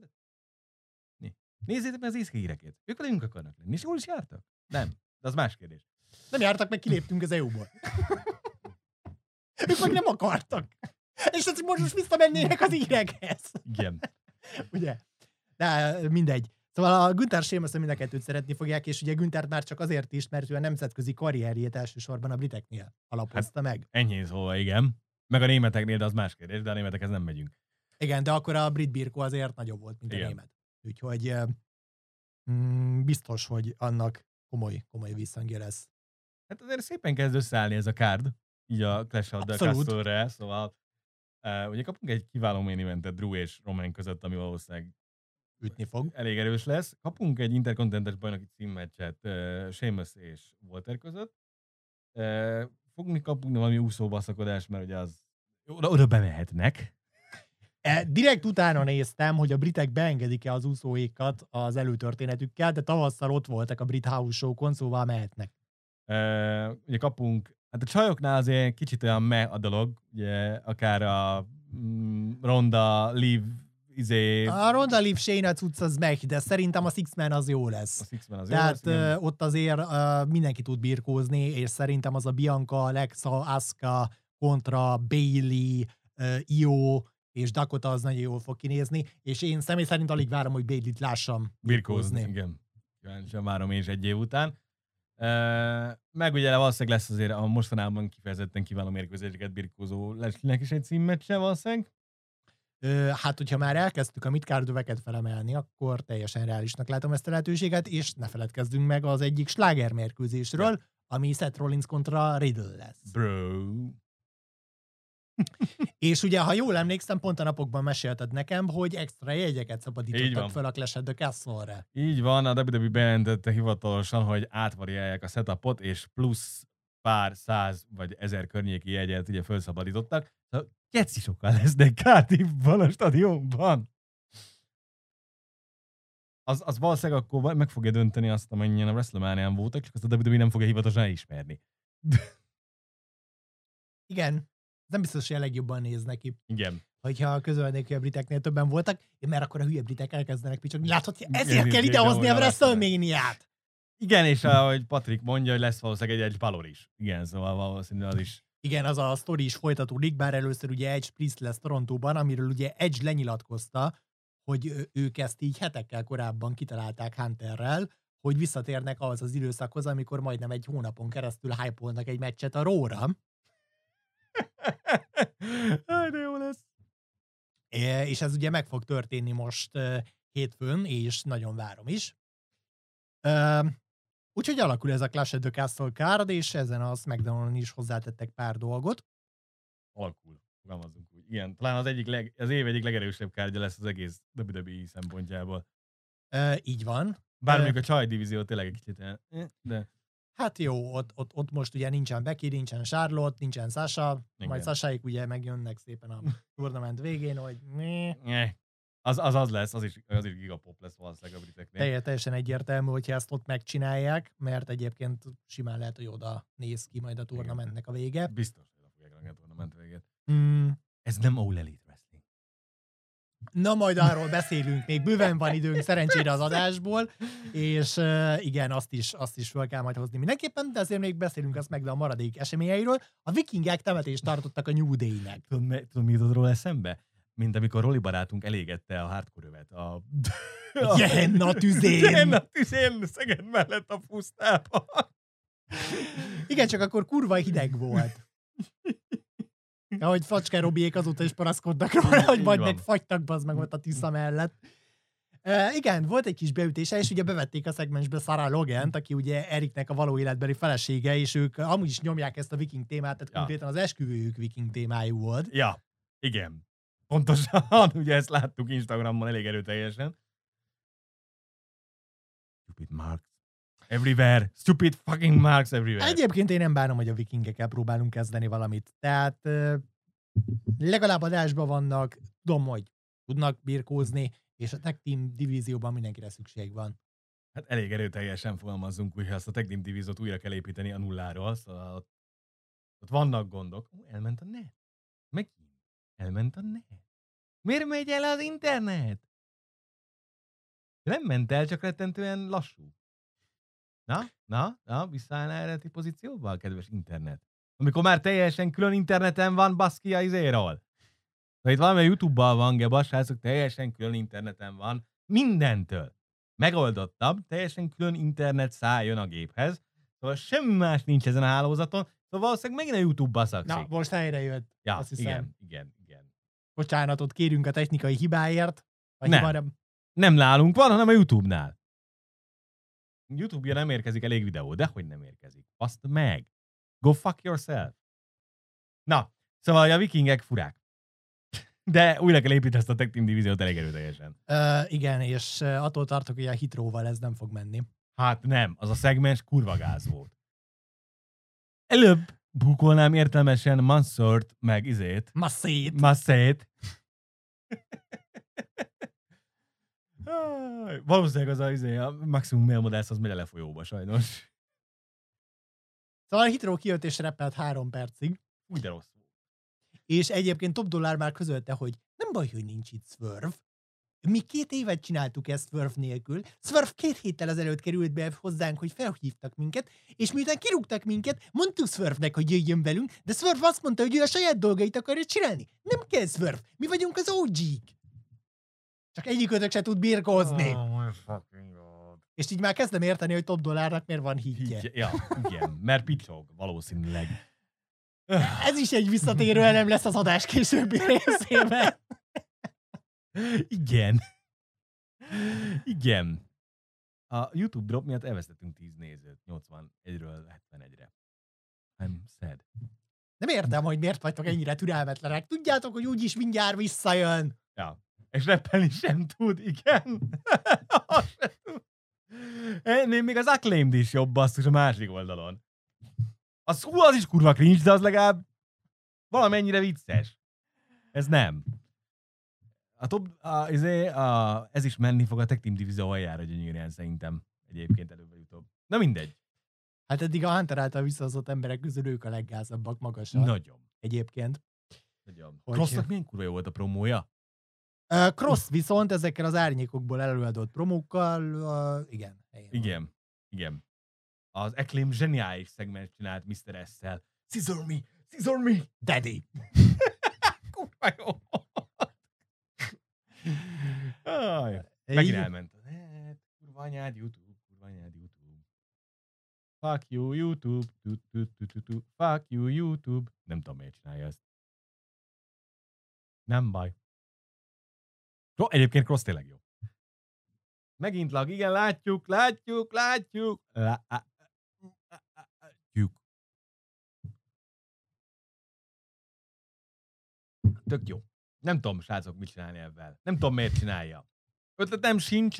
Né. Nézzétek meg az északi híreket. Ők velünk akarnak lenni. És jól is jártak? Nem. De az más kérdés. Nem jártak, meg kiléptünk az EU-ból. [laughs] ők meg nem akartak. És most, most visszamennének az írekhez. Igen. ugye? De mindegy. Szóval a Günther Sémasz mind a kettőt szeretni fogják, és ugye Günther már csak azért is, mert ő a nemzetközi karrierjét elsősorban a briteknél alapozta meg. Ennyi szóval, igen. Meg a németeknél, de az más kérdés, de a németekhez nem megyünk. Igen, de akkor a brit birkó azért nagyobb volt, mint a Igen. német. Úgyhogy mm, biztos, hogy annak komoly, komoly visszhangja lesz. Hát azért szépen kezd összeállni ez a card, így a Clash of the. Castle-re, szóval uh, ugye kapunk egy kiváló main eventet Drew és Roman között, ami valószínűleg Ütni fog. elég erős lesz. Kapunk egy interkontinentális bajnoki címmeccset uh, Sheamus és Walter között. Uh, fogunk kapni valami úszó baszakodás, mert ugye az oda, oda bemehetnek. E, direkt utána néztem, hogy a britek beengedik-e az úszóékat az előtörténetükkel, de tavasszal ott voltak a brit house show-kon, szóval mehetnek. Uh, ugye kapunk, hát a csajoknál azért kicsit olyan me a dolog, ugye akár a mm, Ronda, Liv, izé, A Ronda Liv Shayna cucc az meg, de szerintem a Six Man az jó lesz. a Six-Man az jó Tehát lesz, igen. ö, ott azért ö, mindenki tud birkózni, és szerintem az a Bianca, Alexa, Asuka kontra Bailey, Io és Dakota az nagyon jól fog kinézni, és én személy szerint alig várom, hogy Bailey-t lássam birkózni. birkózni. Igen. Kíváncsian várom én is egy év után. Uh, meg ugye valószínűleg lesz azért a mostanában kifejezetten kiváló mérkőzéseket birkózó Leslie-nek is egy címmeccse valószínűleg. Hát, hogyha már elkezdtük a midcardöveket felemelni, akkor teljesen reálisnak látom ezt a lehetőséget, és ne feledkezzünk meg az egyik sláger mérkőzésről, ami Seth Rollins kontra Riddle lesz. Bro. [laughs] És ugye, ha jól emlékszem, pont a napokban mesélted nekem, hogy extra jegyeket szabadítottak fel a Clash of the Castle-re. Így van, a WWE bejelentette hivatalosan, hogy átvariálják a setupot, és plusz pár száz vagy ezer környéki jegyet ugye felszabadítottak. Szóval keci sokan lesznek Cardiffban a stadionban. Az, az valószínűleg akkor meg fogja dönteni azt, amennyien a WrestleMania-n voltak, csak azt a WWE nem fogja hivatalosan elismerni. [laughs] Igen, nem biztos, hogy a legjobban néz neki, Igen. hogyha közölnék, hogy a briteknél többen voltak, mert akkor a hülye britek elkezdenek picsogni. Látod, ezért Igen, kell idehozni a ahogy a WrestleMania-t! Igen, és ahogy Patrik mondja, hogy lesz valószínűleg egy Edge Balor is. Igen, szóval valószínűleg az is. Igen, az a sztori is folytatódik, bár először ugye Edge Priest lesz Torontóban, amiről ugye Edge lenyilatkozta, hogy ők ezt így hetekkel korábban kitalálták Hunterrel, hogy visszatérnek ahhoz az időszakhoz, amikor majdnem egy hónapon keresztül hype egy meccset a Róra, [laughs] de jó lesz. É, és ez ugye meg fog történni most hétfőn, és nagyon várom is. Úgyhogy alakul ez a Clash of the Castle card, és ezen a SmackDown-on is hozzátettek pár dolgot. alakul. Fogalmazunk úgy. Igen, talán az egyik leg, az év egyik legerősebb kártya lesz az egész WWE szempontjából. Ö, Így van. Bár mondjuk a csaj divízió tényleg egy kicsit, el- eh, de Hát jó, ott, ott, ott most ugye nincsen Becky, nincsen Charlotte, nincsen Sasha, Igen. majd Sasáik ugye megjönnek szépen a turnament végén, hogy mi. Az, az az lesz, az is, az is gigapop lesz valószínűleg a briteknél. Teljes, teljesen egyértelmű, hogyha ezt ott megcsinálják, mert egyébként simán lehet, hogy oda néz ki majd a turnamentnek a vége. Biztos, hogy a fogják rakni a tornament végét. Mm, Ez nem All Elite Wrestling. Na, majd arról beszélünk, még bőven van időnk szerencsére az adásból, és uh, igen, azt is, azt is fel kell majd hozni mindenképpen, de azért még beszélünk azt meg a maradék eseményeiről. A vikingek temetést tartottak a New Day-nek. Tudod, mi jutott róla eszembe? Mint amikor Roli barátunk elégette a hardcore övet. A... Jenna [laughs] tüzén! Jenna tüzén, Szeged mellett a pusztában. Igen, csak akkor kurva hideg volt. Ahogy Facske Robiék azóta is paraszkodnak róla, hogy majd van. megfagytak az meg ott a Tisza mellett. Uh, igen, volt egy kis beütése, és ugye bevették a szegmensbe Sarah Logent, aki ugye Eriknek a való életbeli felesége, és ők amúgy is nyomják ezt a viking témát, tehát Ja. konkrétan az esküvőjük viking témájú volt. Ja, igen. Pontosan, [laughs] ugye ezt láttuk Instagramon elég erőteljesen. Stupid marks. Everywhere. Stupid fucking marks everywhere. Egyébként én nem bánom, hogy a vikingekkel próbálunk kezdeni valamit. Tehát legalább adásban vannak, tudom, hogy tudnak birkózni, és a tag team divízióban mindenkire szükség van. Hát elég erőteljesen fogalmazzunk, hogy ha ezt a Tag Team Divíziót újra kell építeni a nulláról, szóval ott, ott vannak gondok. Ó, elment a net. Megint. Elment a net. Miért megy el az internet? Nem ment el, csak rettentően lassú. Na, na, na, visszaállnál eredeti pozícióba, kedves internet? Amikor már teljesen külön interneten van baszki a izéről. De itt valami YouTube-bal van, Geba, srácok, teljesen külön interneten van. Mindentől. Megoldottam, teljesen külön internet szálljon a géphez. Szóval semmi más nincs ezen a hálózaton. Szóval valószínűleg megint a YouTube baszakszik. Na, most helyre jött. ja, azt hiszem. igen, igen. Bocsánatot kérünk a technikai hibáért. Vagy Nem. Már, Nem nálunk van, hanem a YouTube-nál. YouTube-ja nem érkezik elég videó, de hogy nem érkezik. Azt meg. Go fuck yourself. Na, szóval a vikingek furák. [laughs] De újra kell építeni ezt a Tech Team divíziót elég erőteljesen. uh, igen, és attól tartok, hogy a hitróval ez nem fog menni. Hát nem, az a szegmens kurva gáz volt. Előbb bukolnám értelmesen Mansort, meg izét, Ma szét! Massét. Áj, Valószínűleg az a, izé, a maximum mailmodász az megy a lefolyóba sajnos. Szóval a hitró kijött és repelt három percig, Úgy de rossz volt. és egyébként Top Dollár már közölte, hogy nem baj, hogy nincs itt Swerve. Mi két évet csináltuk ezt Swerve nélkül. Swerve két héttel ezelőtt került be hozzánk, hogy felhívtak minket, és miután kirúgtak minket, mondtuk Swerve-nek, hogy jöjjön velünk, de Swerve azt mondta, hogy ő a saját dolgait akarja csinálni. Nem kell Swerve, mi vagyunk az OG-k. Csak egyikötök se tud birkózni. Oh. És így már kezdem érteni, hogy Top Dollárnak miért van hitje. Így, ja, igen, mert picsog, valószínűleg. Ez is egy visszatérő elem lesz az adás későbbi [laughs] részében. Igen. Igen. A YouTube drop miatt elvesztettünk 10 nézőt, 81-ről 71-re. I'm sad. Nem értem, hogy miért vagytok ennyire türelmetlenek. Tudjátok, hogy úgyis mindjárt visszajön. Ja. És rappelni sem tud, igen. [laughs] Sem tud. Ennél még az Acclaimed is jobb basszus a másik oldalon. Az, hú, az is kurva cringe, de az legalább valamennyire vicces. Ez nem. A top, a, izé, a, ez is menni fog a Tech Team divízió aljára gyönyörűen szerintem. Egyébként előbb vagy utóbb. Na mindegy. Hát eddig a Hunter által visszahozott emberek közül ők a leggázabbak magasan. Nagyon. Egyébként. Nagyon. Hogy- Crossnak milyen kurva jó volt a promója? Uh, Cross viszont ezekkel az árnyékokból előadott promókkal, uh, igen. helyén van. Igen. Igen. Az Acclaim zseniális szegmens csinált Mr. S-szel. Scissor me! Scissor me! Daddy. [laughs] Kurva jó! Aj, megint Igen. elment. net, Kurva anyád YouTube, kurva anyád YouTube. Fuck you YouTube, tu, tu, tu, tu, tu. fuck you YouTube. Nem tudom miért csinálja ezt. Nem baj. Ro- Egyébként Cross tényleg jó. Megint lag, igen, látjuk, látjuk, látjuk. Látjuk. Tök jó. Nem tudom, srácok, mit csinálni ebben. Nem tudom, miért csinálja. Ötletem sincs.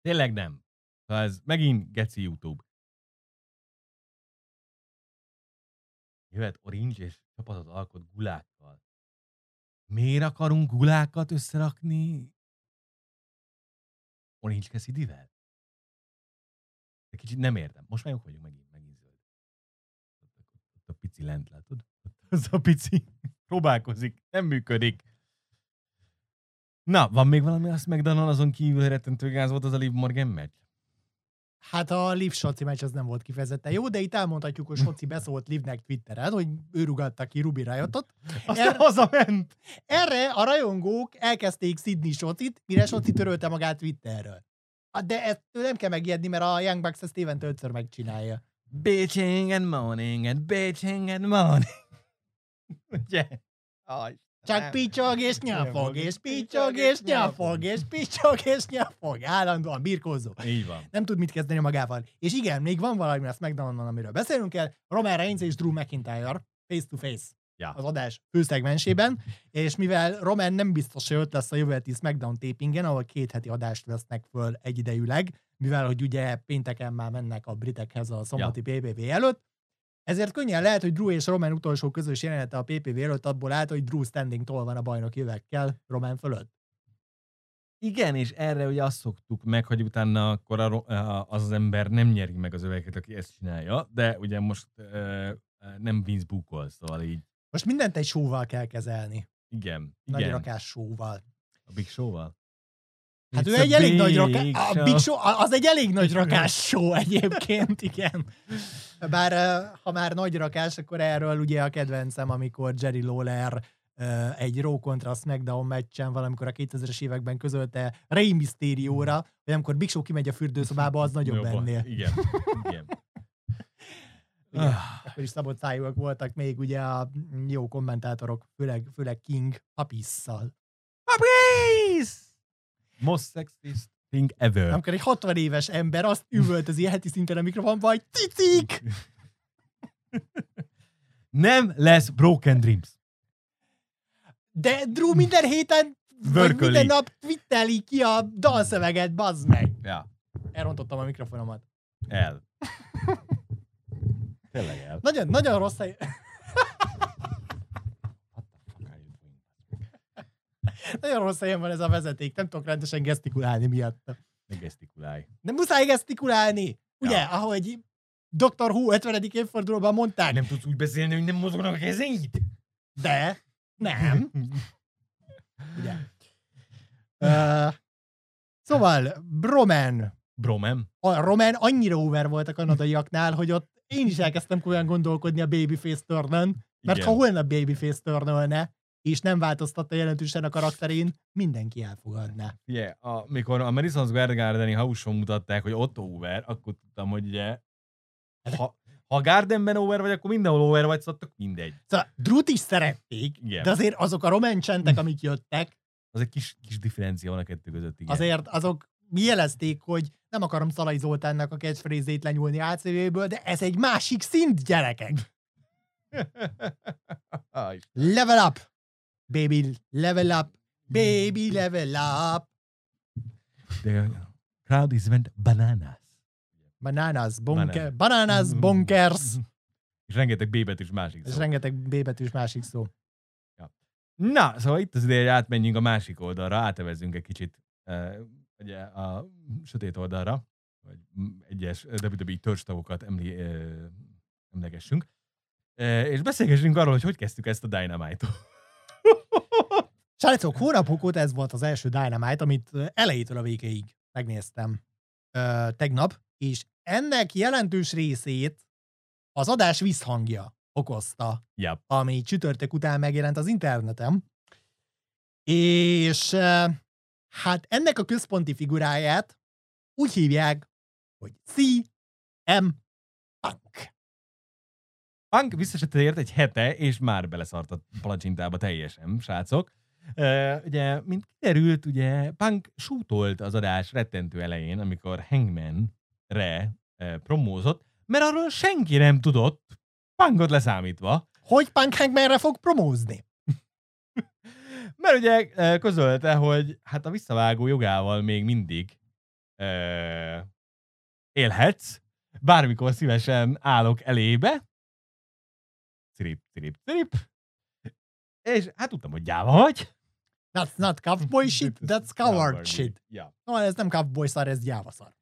Tényleg nem. Szóval ez megint geci YouTube. jöhet Orange és csapatot alkot gulákkal. Miért akarunk gulákat összerakni Orange Cassidy-vel? De kicsit nem értem. Most már jók vagyunk megint, megint zöld. Ott, a pici lent látod? Az a pici [laughs] próbálkozik, nem működik. Na, van még valami azt McDonald azon kívül rettentő gáz volt az a Liv Morgan meccs? Hát a Liv Soci meccs az nem volt kifejezetten jó, de itt elmondhatjuk, hogy Soci beszólt Livnek Twitteren, hogy ő rugatta ki Ruby Riotot. Aztán er... hazament! Erre a rajongók elkezdték szidni Socit, mire Soci törölte magát Twitterről. Ah, De ezt nem kell megijedni, mert a Young Bucks ezt évente ötször megcsinálja. Bitching and moaning and bitching and moaning. [laughs] Ugye? Aj, Csak picsog és nyafog, és picsog és nyafog, és picsog és nyafog. Állandóan birkózó. Így van. Nem tud mit kezdeni magával. És igen, még van valami a SmackDown-on, amiről beszélünk kell. Roman Reigns és Drew McIntyre face to face Ja. az adás főszegmensében, és mivel Roman nem biztos, hogy ott lesz a jövő heti SmackDown tapingen, ahol két heti adást vesznek föl egyidejűleg, mivel hogy ugye pénteken már mennek a britekhez a szombati ja. PPV előtt, ezért könnyen lehet, hogy Drew és Roman utolsó közös jelenete a PPV előtt abból állt, hogy Drew standing tol van a bajnok jövekkel Roman fölött. Igen, és erre ugye azt szoktuk meg, hogy utána akkor az az ember nem nyeri meg az öveket, aki ezt csinálja, de ugye most uh, nem Vince bukol, szóval így Most mindent egy showval kell kezelni. igen, Nagy igen. rakás showval. A Big Show-val. Hát It's ő egy elég nagy rakás, a show. Big Show, az egy elég nagy rakás show egyébként, igen. Bár ha már nagy rakás, akkor erről ugye a kedvencem, amikor Jerry Lawler egy Raw kontra SmackDown meccsen valamikor a 2000-es években közölte Rey Mysterio-ra, hogy amikor Big Show kimegy a fürdőszobába, az nagyobb Jobban. ennél. Igen, igen. [laughs] Igen. Akkor is szabott szájúak voltak még ugye a jó kommentátorok, főleg, főleg King Papisszal. Papis! Most sexist thing ever. Amikor egy 60 éves ember azt üvöltözi heti szinten a mikrofonba, hogy cicik! [laughs] Nem lesz Broken Dreams. De Drew minden héten, vagy Vörköli. minden nap twitteli ki a dalszöveget, bazd meg. Ja, Elrontottam a mikrofonomat. el. [laughs] Tényleg el. Nagyon, nagyon rossz hely. [laughs] Nagyon rossz helyen van ez a vezeték, nem tudok rendesen gesztikulálni miatt. Ne gesztikulálj. Nem muszáj gesztikulálni! Ugye, Ja. ahogy Dr. Who 50. évfordulóban mondták, Nem tudsz úgy beszélni, hogy nem mozognak a kezeid? de nem. [laughs] Ugye. Uh, szóval, Broman, Bromem. a Roman annyira over volt a kanadaiaknál, hogy ott én is elkezdtem olyan gondolkodni a Babyface turn mert Igen. ha holnap Babyface turnölne, és nem változtatta jelentősen a karakterén, mindenki elfogadná. Ugye, a, mikor a Madison Square Gardeni hauson mutatták, hogy ott over, akkor tudtam, hogy ugye, ha, ha a Gardenben over vagy, akkor mindenhol over vagy, szóval mindegy. Szóval Drut is szerették, Igen. de azért azok a román csentek, amik jöttek, Az egy kis, kis differencia van a kettő között, igen. azért azok jelezték, hogy nem akarom Szalai Zoltánnak a catchphrase-ét lenyúlni ACV-ből, de ez egy másik szint, gyerekek! [laughs] Level up! Baby, level up! Baby, level up! The crowd is went bananas. Bananas, Banana. bananas, bonkers! És rengeteg B betűs másik szó. rengeteg B betűs másik szó. Na, szóval itt az ideje, hogy átmenjünk a másik oldalra, átevezzünk egy kicsit uh, ugye a sötét oldalra, vagy egyes WWE törzstagokat emli, uh, emlegessünk, uh, és beszélgessünk arról, hogy hogy kezdtük ezt a Dynamite-ot. Srácok, hónapok óta ez volt az első Dynamite, amit elejétől a végéig megnéztem ö, tegnap, és ennek jelentős részét az adás visszhangja okozta, ja, ami csütörtök után megjelent az interneten. És ö, hát ennek a központi figuráját úgy hívják, hogy CM Punk. Punk visszasetért egy hete, és már beleszart a palacsintába teljesen, srácok. Uh, ugye, mint kiderült, ugye Punk sútolt az adás rettentő elején, amikor Hangman-re uh, promózott, mert arról senki nem tudott, Punkot leszámítva, Hogy Punk Hangmanre fog promózni? [laughs] mert ugye uh, közölte, hogy hát a visszavágó jogával még mindig uh, élhetsz, bármikor szívesen állok elébe, cirip, cirip, cirip. És hát tudtam, hogy gyáva vagy. That's not cowboy [laughs] shit, that's coward shit. Ja. No, ez nem cowboy szar, ez gyáva szar.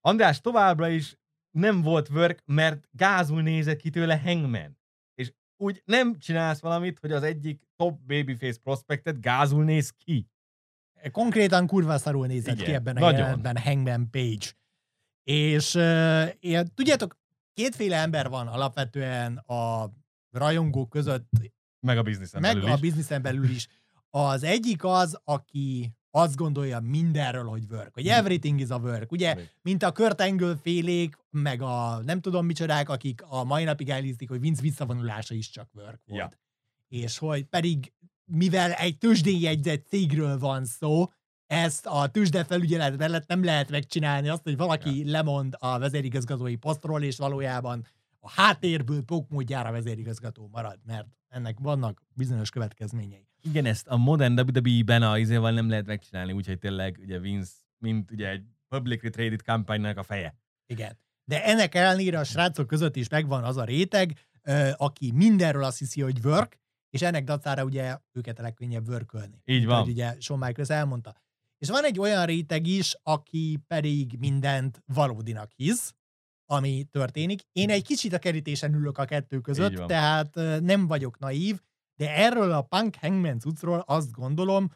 András továbbra is nem volt work, mert gázul nézett ki tőle Hangman. És úgy nem csinálsz valamit, hogy az egyik top babyface prospectet gázul néz ki. Konkrétan kurva szarul nézett Igen, ki ebben a jelenetben Hangman Page. És uh, ilyen, tudjátok, kétféle ember van alapvetően a rajongók között, Meg a bizniszen meg belül a is. bizniszen belül is. [laughs] Az egyik az, aki azt gondolja mindenről, hogy work, hogy everything is a work. Ugye, mint a Kurt Angle félék, meg a nem tudom micsodák, akik a mai napig elhíztik, hogy Vince visszavonulása is csak work volt. Ja. És hogy pedig, mivel egy tőzsdén jegyzett cégről van szó, ezt a tőzsde felügyelet mellett nem lehet megcsinálni azt, hogy valaki ja. lemond a vezérigazgatói posztról, és valójában a háttérből pókmódjára vezérigazgató marad, mert ennek vannak bizonyos következményei. Igen, ezt a modern WWE-ben a izéval nem lehet megcsinálni, úgyhogy tényleg ugye Vince, mint ugye egy publicly traded kampánynak a feje. Igen. De ennek ellenére a srácok között is megvan az a réteg, aki mindenről azt hiszi, hogy work, és ennek dacára ugye őket a legkönnyebb workölni. Így van. ahogy ugye Shawn Michaels elmondta. És van egy olyan réteg is, aki pedig mindent valódinak hisz, ami történik. Én egy kicsit a kerítésen ülök a kettő között, tehát nem vagyok naív, de erről a Punk Hangman cuccról azt gondolom,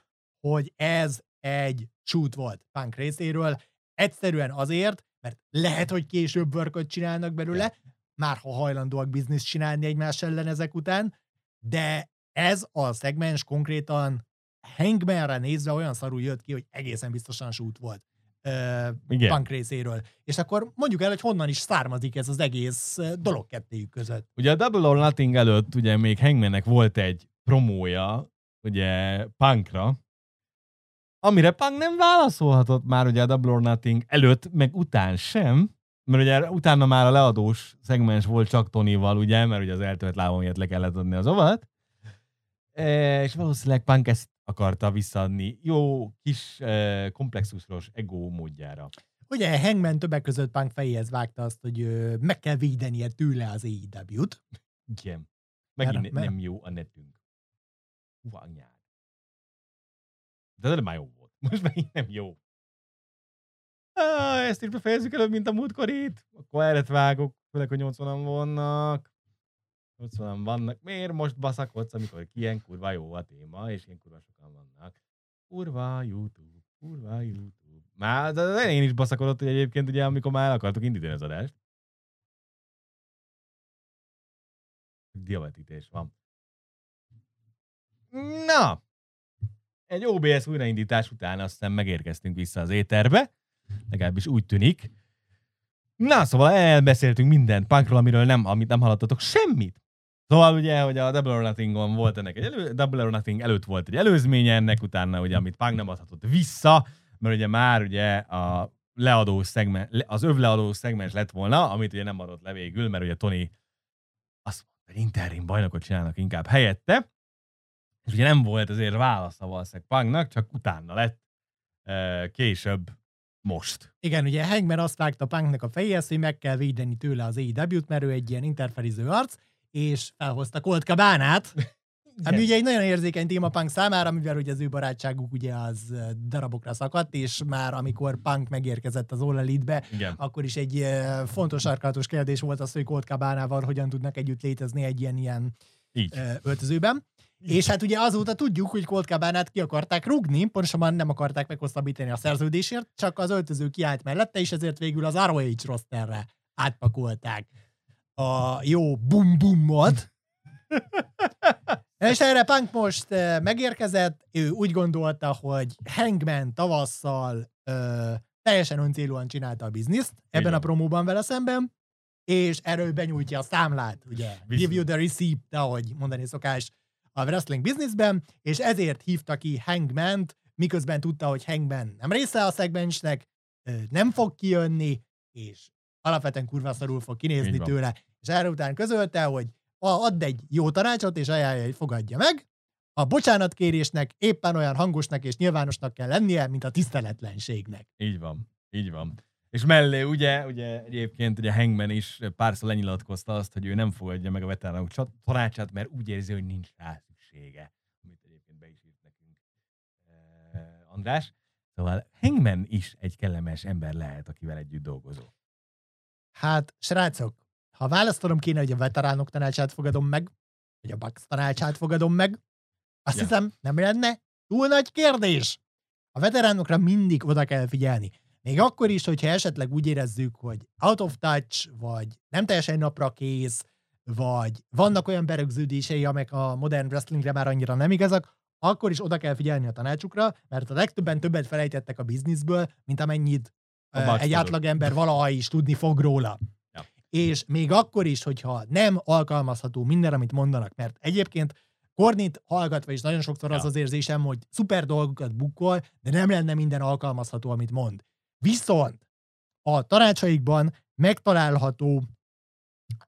hogy ez egy shoot volt Punk részéről, egyszerűen azért, mert lehet, hogy később workot csinálnak belőle, már ha hajlandóak bizniszt csinálni egymás ellen ezek után, de ez a szegmens konkrétan Hangmanre nézve olyan szarul jött ki, hogy egészen biztosan shoot volt Igen. Punk részéről. És akkor mondjuk el, hogy honnan is származik ez az egész dolog kettőjük között. Ugye a Double or Nothing előtt ugye még Hangmannek volt egy promója, ugye Punkra, amire Punk nem válaszolhatott már ugye a Double or Nothing előtt, meg után sem, mert ugye utána már a leadós szegmens volt csak Tonyval, ugye, mert ugye az eltölt lábam miatt le kellett adni az ovat, e, és valószínűleg Punk ezt akarta visszaadni jó kis komplexusos ego módjára. Ugye Hangman többek között Punk fejéhez vágta azt, hogy ö, meg kell védenie tőle az AEW-t. Igen. Megint ne, merre? nem jó a netünk. Hú, anyád. De ez már jó volt. [laughs] Most megint nem jó. Ah, ezt is befejezzük előbb, mint a múltkorit. Akkor erre vágok, főleg, hogy 80-an vannak. 80-an vannak. Miért most baszakodsz, amikor ilyen kurva jó a téma, és ilyen kurva sokan vannak? Kurva YouTube, kurva YouTube. Már az elején is baszakodott, hogy egyébként ugye, amikor már el akartuk indítani az adást. Diabetítés van. Na! Egy OBS újraindítás után aztán megérkeztünk vissza az éterbe, legalábbis úgy tűnik. Na, szóval elbeszéltünk mindent punkról, amiről nem, amit nem hallottatok semmit. Szóval ugye, hogy a Double or Nothing-on volt ennek egy elő, Double or Nothing előtt volt egy előzménye ennek, utána ugye, amit Punk nem adhatott vissza, mert ugye már ugye a leadó szegmen, az övleadó szegmens lett volna, amit ugye nem adott le végül, mert ugye Tony azt mondta, hogy interim bajnokot csinálnak inkább helyette, és ugye nem volt azért válasza valószínűleg Punknak, csak utána lett később most. Igen, ugye Hangman azt vágta Punknak a fejéhez, hogy meg kell védeni tőle az AEW-t, mert ő egy ilyen interferiző arc, és felhozta Colt Cabánát, [laughs] ami ugye egy nagyon érzékeny téma Punk számára, mivel ugye az ő barátságuk ugye az darabokra szakadt, és már amikor Punk megérkezett az All Elite-be, Igen. akkor is egy fontos sarkalatos kérdés volt az, hogy Colt Cabánával hogyan tudnak együtt létezni egy ilyen, ilyen Így. öltözőben. És hát ugye azóta tudjuk, hogy Colt Cabánát ki akarták rugni, pontosabban nem akarták meghosszabbítani a szerződésért, csak az öltöző kiállt mellette, és ezért végül az ROH rosterre átpakolták a jó bum-bumot. És erre Punk most megérkezett, ő úgy gondolta, hogy Hangman tavasszal ö, teljesen öncélúan csinálta a bizniszt ebben van. a promóban vele szemben, és erről benyújtja a számlát, ugye, give you the receipt, ahogy mondani szokás a wrestling businessben, és ezért hívta ki Hangman-t, miközben tudta, hogy Hangman nem része a szegmensnek, nem fog kijönni, és alapvetően kurva szarul fog kinézni tőle. És erre után közölte, hogy add egy jó tanácsot, és ajánlja, hogy fogadja meg. A bocsánatkérésnek éppen olyan hangosnak és nyilvánosnak kell lennie, mint a tiszteletlenségnek. Így van. Így van. És mellé ugye, ugye egyébként ugye Hangman is párszor lenyilatkozta azt, hogy ő nem fogadja meg a veteránok tanácsát, mert úgy érzi, hogy nincs rá szüksége. Amit egyébként be is írt nekünk eh, András. Szóval Hangman is egy kellemes ember lehet, akivel együtt dolgozó. Hát, srácok, ha választanom kéne, hogy a veteránok tanácsát fogadom meg, vagy a Bucks tanácsát fogadom meg, azt ja. hiszem, nem lenne túl nagy kérdés. A veteránokra mindig oda kell figyelni. Még akkor is, hogyha esetleg úgy érezzük, hogy out of touch, vagy nem teljesen napra kész, vagy vannak olyan berögződései, amelyek a modern wrestlingre már annyira nem igazak, akkor is oda kell figyelni a tanácsukra, mert a legtöbben többet felejtettek a bizniszből, mint amennyit A egy átlagember valaha is tudni fog róla. És még akkor is, hogyha nem alkalmazható minden, amit mondanak, mert egyébként Kornit hallgatva is nagyon sokszor az Ja. az érzésem, hogy szuper dolgokat bukkol, de nem lenne minden alkalmazható, amit mond. Viszont a tanácsaikban megtalálható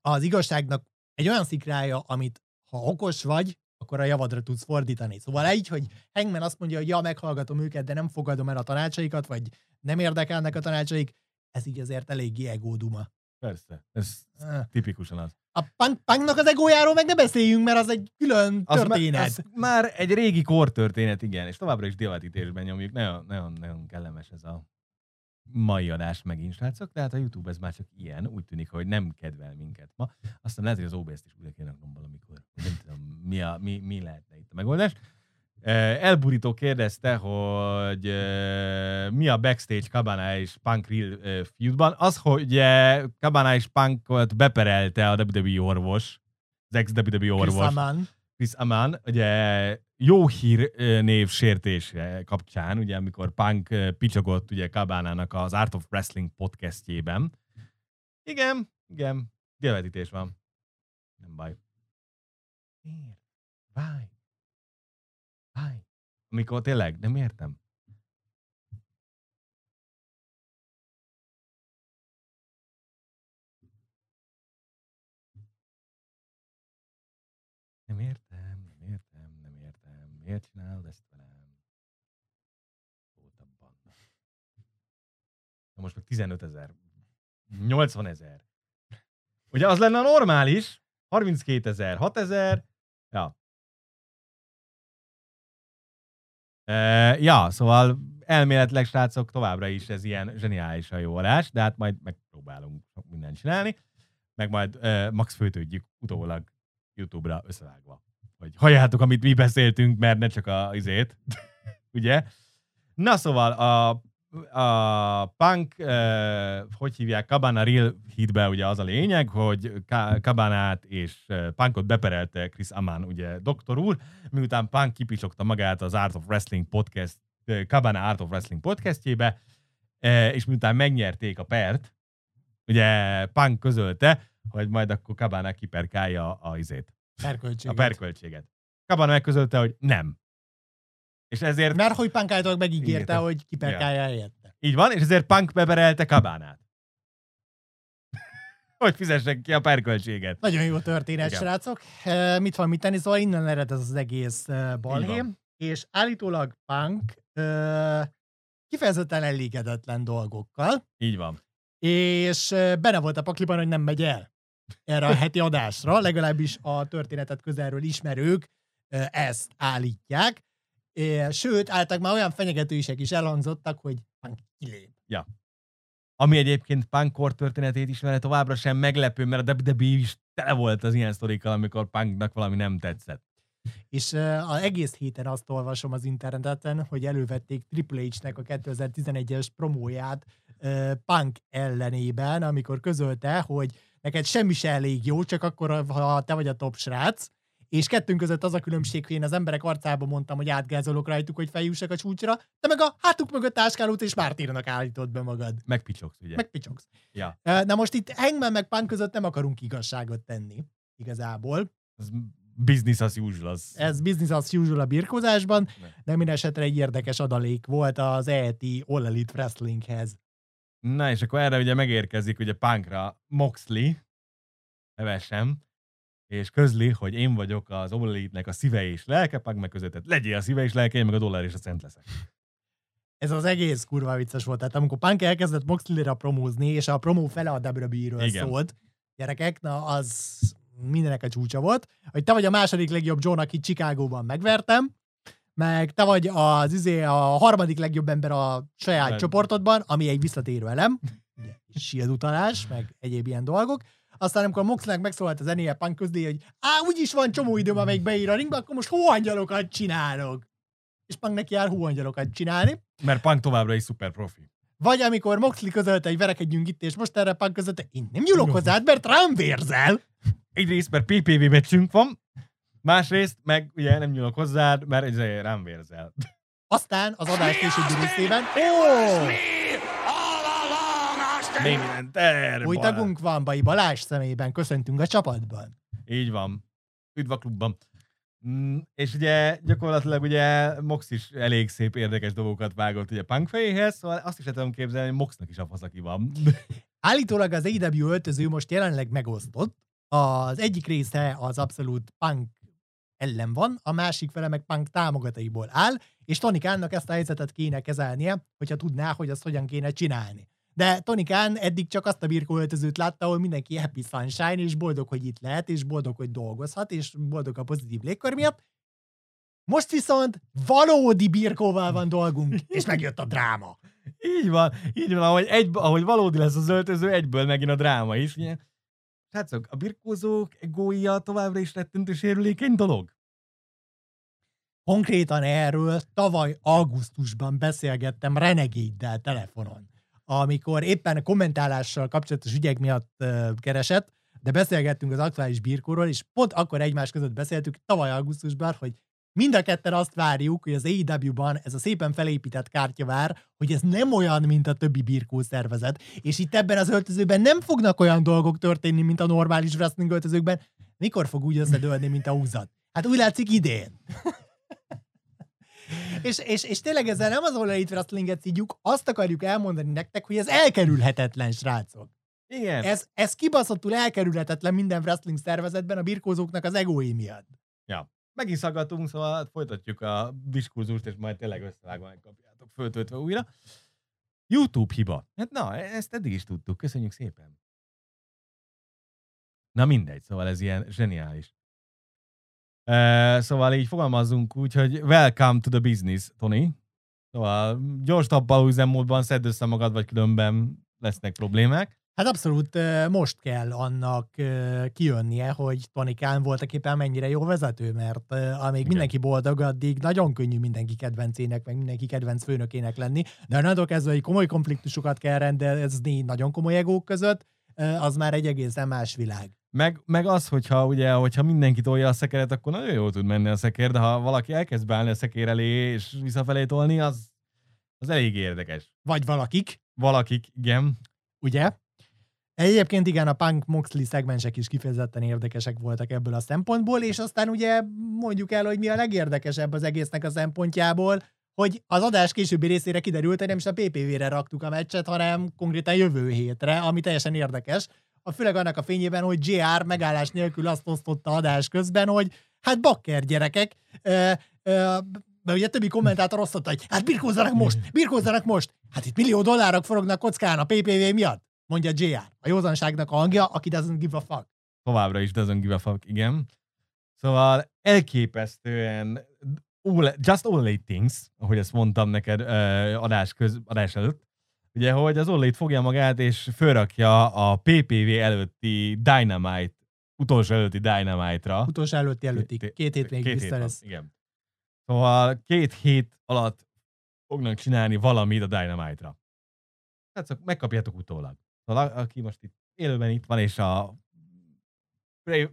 az igazságnak egy olyan szikrája, amit ha okos vagy, akkor a javadra tudsz fordítani. Szóval így, hogy Hangman azt mondja, hogy ja, meghallgatom őket, de nem fogadom el a tanácsaikat, vagy nem érdekelnek a tanácsaik, ez így azért eléggé egóduma. Persze, ez tipikusan az. A punk, punknak az egójáról meg ne beszéljünk, mert az egy külön Az, történet. már, az már egy régi kortörténet, igen, és továbbra is divatítésben nyomjuk. Nagyon, nagyon, nagyon kellemes ez a mai adás megint, srácok, de hát a YouTube ez már csak ilyen, úgy tűnik, hogy nem kedvel minket ma. Aztán lehet, hogy az OBS-t is újra kéne valamikor. Nem tudom, mi, a, mi, mi lehetne itt a megoldás. Elburító kérdezte, hogy mi a backstage Cabana és Punk Real feudban. Az, hogy Cabana és Punkot beperelte a WWE orvos, az ex-WWE Chris orvos. Amann. Chris Aman, ugye jó hír név sértése kapcsán, ugye amikor Punk picsogott ugye Kabánának az Art of Wrestling podcastjében. Igen, igen, diabetítés van. Nem baj. Miért? Why? Why? Amikor tényleg, nem értem. Nem értem, nem értem, nem értem. Miért csinálod ezt velem? Banda. Na most meg 15 ezer. 80 ezer. Ugye az lenne a normális? 32 ezer, 6 ezer. Ja. E, ja, szóval elméletileg, srácok, továbbra is ez ilyen zseniálisan jó adás, de hát majd megpróbálunk mindent csinálni, meg majd e, max főtődjük utólag YouTube-ra összevágva. Hogy halljátok, amit mi beszéltünk, mert ne csak a izét, [laughs] ugye? Na szóval a, a punk, uh, hogy hívják, Cabana Real hitbe ugye az a lényeg, hogy Cabanát és uh, Punkot beperelte Chris Aman, ugye doktor úr, miután Punk kipicsogta magát az Art of Wrestling podcast, uh, Cabana Art of Wrestling podcastjébe, uh, és miután megnyerték a pert, ugye Punk közölte, hogy majd akkor Cabana kiperkálja a, a izét, a Erköltséget. perköltséget. Cabana megközölte, hogy nem. És ezért Mert hogy Punk által megígérte, Ígérte. hogy kiperkálja helyette. így van, és ezért Punk beberelte Cabánát. [laughs] hogy fizessen ki a perköltséget. Nagyon jó történet, Igen. srácok. E, mit van mit tenni, szóval innen ered ez az egész e, Így balhém, és állítólag Punk e, kifejezetten elégedetlen dolgokkal, Így van. és benne volt a pakliban, hogy nem megy el erre a heti adásra, [laughs] legalábbis a történetet közelről ismerők ezt állítják. E, sőt, álltak már olyan fenyegetősek is elhangzottak, hogy Punk kilép. Ami egyébként Punk kor történetét ismeri továbbra sem meglepő, mert a WWE is tele volt az ilyen sztorikkal, amikor Punknak valami nem tetszett. És uh, az egész héten azt olvasom az interneten, hogy elővették Triple H-nek a 2011-es promóját uh, Punk ellenében, amikor közölte, hogy neked semmi se elég jó, csak akkor, ha te vagy a top srác, és kettőnk között az a különbség, hogy én az emberek arcába mondtam, hogy átgázolok rajtuk, hogy feljussak a csúcsra, te meg a hátuk mögött áskálót és mártírnak állítod be magad. Megpicsogsz, ugye? Megpicsogsz. Ja. Na most itt Hangman meg Punk között nem akarunk igazságot tenni, igazából. Ez business as usual. Az... Ez business as usual a birkózásban, Ne. de minden esetre egy érdekes adalék volt az ET All Elite Wrestlinghez. Na, és akkor erre ugye megérkezik ugye Punkra Moxley, nevesem, és közli, hogy én vagyok az All Elite-nek a szíve és lelke, Punk meg között, legyél a szíve és lelke, én meg a dollár és a cent leszek. ez az egész kurva vicces volt. Tehát amikor Punk elkezdett Moxley-ra promózni, és a promó fele a WWE-ről szólt, gyerekek, na az mindenek a csúcsa volt, hogy te vagy a második legjobb John, akit Chicagóban megvertem, meg te vagy az izé, a harmadik legjobb ember a saját Meg- csoportodban, ami egy visszatérő elem, shield utalás, meg egyéb ilyen dolgok. Aztán amikor Moxleynek megszólalt az NEA Punk közé, hogy á, úgyis van csomó időm, amelyik beír a ringbe, akkor most hóangyalokat csinálok. És Punk neki jár hóangyalokat csinálni. Mert Punk továbbra is szuper profi. Vagy amikor Moxley közölte, hogy verekedjünk itt, és most erre Punk közölte, én nem nyúlok hozzád, mert rám vérzel. Egyrészt, mert PPV meccsünk van, másrészt meg ugye nem nyúlok hozzád, mert izé, rám vérzel. Aztán az adás későbbi részében, ó, [laughs] Még minden ter, új tagunk van, Bai Balázs szemében, köszöntünk a csapatban. Így van. Üdv a klubban. Mm, és ugye gyakorlatilag ugye Mox is elég szép érdekes dolgokat vágott ugye Punk fejéhez, szóval azt is tudom képzelni, hogy Moxnak is a faszaki van. [laughs] Állítólag az AEW öltöző most jelenleg megosztott. Az egyik része az abszolút punk ellen van, a másik fele meg punk támogataiból áll, és Tony Khannak ezt a helyzetet kéne kezelnie, hogyha tudná, hogy azt hogyan kéne csinálni. De Tony Khan eddig csak azt a birkó öltözőt látta, ahol mindenki happy sunshine, és boldog, hogy itt lehet, és boldog, hogy dolgozhat, és boldog a pozitív légkör miatt. Most viszont valódi birkóval van dolgunk, [laughs] és megjött a dráma. így van, így van, ahogy, egy, ahogy valódi lesz az öltöző, egyből megint a dráma is. Ugye? Srácok, a birkózók egója továbbra is rettentő sérülékeny dolog. Konkrétan erről tavaly augusztusban beszélgettem Renegade-del telefonon, amikor éppen kommentálással kapcsolatos ügyek miatt keresett, de beszélgettünk az aktuális birkóról, és pont akkor egymás között beszéltük tavaly augusztusban, hogy mind a ketten azt várjuk, hogy az AEW-ban ez a szépen felépített kártya vár, hogy ez nem olyan, mint a többi birkó szervezet, és itt ebben az öltözőben nem fognak olyan dolgok történni, mint a normális wrestling öltözőkben. Mikor fog úgy összedőlni, mint a húzat? Hát úgy látszik idén. És, és, és tényleg ezzel nem az Elite Wrestlinget szígyük, azt akarjuk elmondani nektek, hogy ez elkerülhetetlen, srácok. Igen. Ez, ez kibaszottul elkerülhetetlen minden wrestling szervezetben a birkózóknak az egói miatt. Megint szaggatunk, szóval hát folytatjuk a diskurzust, és majd tényleg összevágva megkapjátok föltöltve újra. YouTube hiba. Hát na, ezt eddig is tudtuk. Köszönjük szépen. Na mindegy, szóval ez ilyen zseniális. E, szóval így fogalmazzunk úgy, hogy welcome to the business, Tony. Szóval gyors tappaló üzemmódban szedd össze magad, vagy különben lesznek problémák. Hát abszolút most kell annak kijönnie, hogy Tony Khan voltak éppen mennyire jó vezető, mert amíg Igen. mindenki boldog, addig nagyon könnyű mindenki kedvencének, meg mindenki kedvenc főnökének lenni, de onnantól kezdve, hogy komoly konfliktusokat kell rendezni nagyon komoly egók között, az már egy egészen más világ. Meg, meg az, hogyha ugye, hogyha mindenki tolja a szekeret, akkor nagyon jól tud menni a szekér, de ha valaki elkezd beállni a szekér elé és visszafelé tolni, az, az elég érdekes. Vagy valakik, Valakik, igen. ugye? Egyébként igen, a Punk Moxley szegmensek is kifejezetten érdekesek voltak ebből a szempontból, és aztán ugye mondjuk el, hogy mi a legérdekesebb az egésznek a szempontjából, hogy az adás későbbi részére kiderült, hogy nem is a PPV-re raktuk a meccset, hanem konkrétan jövő hétre, ami teljesen érdekes. A főleg annak a fényében, hogy JR megállás nélkül azt osztotta adás közben, hogy hát bakker gyerekek, ö, ö, mert ugye többi kommentátor osztotta, hogy hát birkózzanak most, birkózzanak most. Hát itt millió dollárok forognak kockán a PPV miatt, mondja JR. A józanságnak a hangja, aki doesn't give a fuck. Továbbra is doesn't give a fuck, igen. Szóval elképesztően all, just all eight things, ahogy ezt mondtam neked uh, adás, köz, adás előtt, ugye, hogy az All Elite fogja magát, és fölrakja a PPV előtti Dynamite, utolsó előtti Dynamite-ra. Utolsó előtti előtti. Két hét még vissza lesz. Igen. Szóval két hét alatt fognak csinálni valamit a Dynamite-ra. Tehát megkapjátok utólag. Szóval aki most itt élőben itt van, és a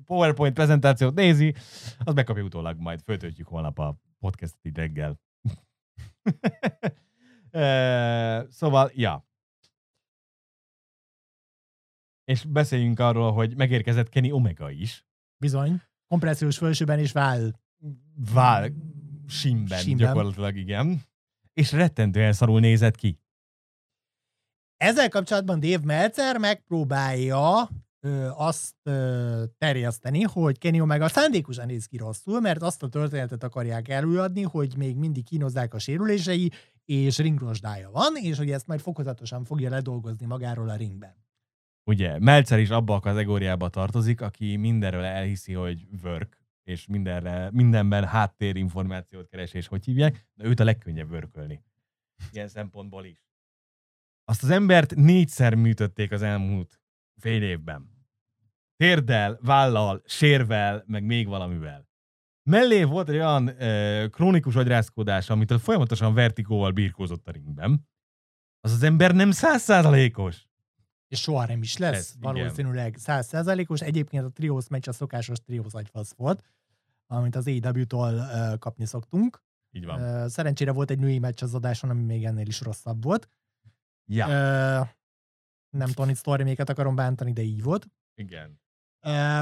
PowerPoint prezentációt nézi, az megkapja utólag, majd föltöltjük holnap a podcastot így reggel. [laughs] Szóval, ja. És beszéljünk arról, hogy megérkezett Kenny Omega is. Bizony. Kompressziós fölsőben is vál. Vál simben, Simben. gyakorlatilag igen. És rettentően szarul nézett ki. Ezzel kapcsolatban Dave Meltzer megpróbálja ö, azt ö, terjeszteni, hogy Kenny Omega szándékosan néz ki rosszul, mert azt a történetet akarják előadni, hogy még mindig kínozzák a sérülései, és ringrosdája van, és hogy ezt majd fokozatosan fogja ledolgozni magáról a ringben. Ugye, Meltzer is abba a kategóriába tartozik, aki mindenről elhiszi, hogy work, és mindenre, mindenben háttérinformációt keres, és hogy hívják, de őt a legkönnyebb vörkölni. Ilyen szempontból is. Azt az embert négyszer műtötték az elmúlt fél évben. Térdel, vállal, sérvel, meg még valamivel. Mellé volt egy olyan ö, krónikus agyrázkódás, amitől folyamatosan vertikóval birkózott a ringben. Az az ember nem százszázalékos. És soha nem is lesz Ez, valószínűleg százszerzalékos. Egyébként a triósz meccs a szokásos triósz agyfasz volt, amit az AEW-tól ö, kapni szoktunk. Így van. Ö, szerencsére volt egy női meccs az adáson, ami még ennél is rosszabb volt. Ja, Ö, nem Tony Storméket akarom bántani, de így volt. igen. Ö,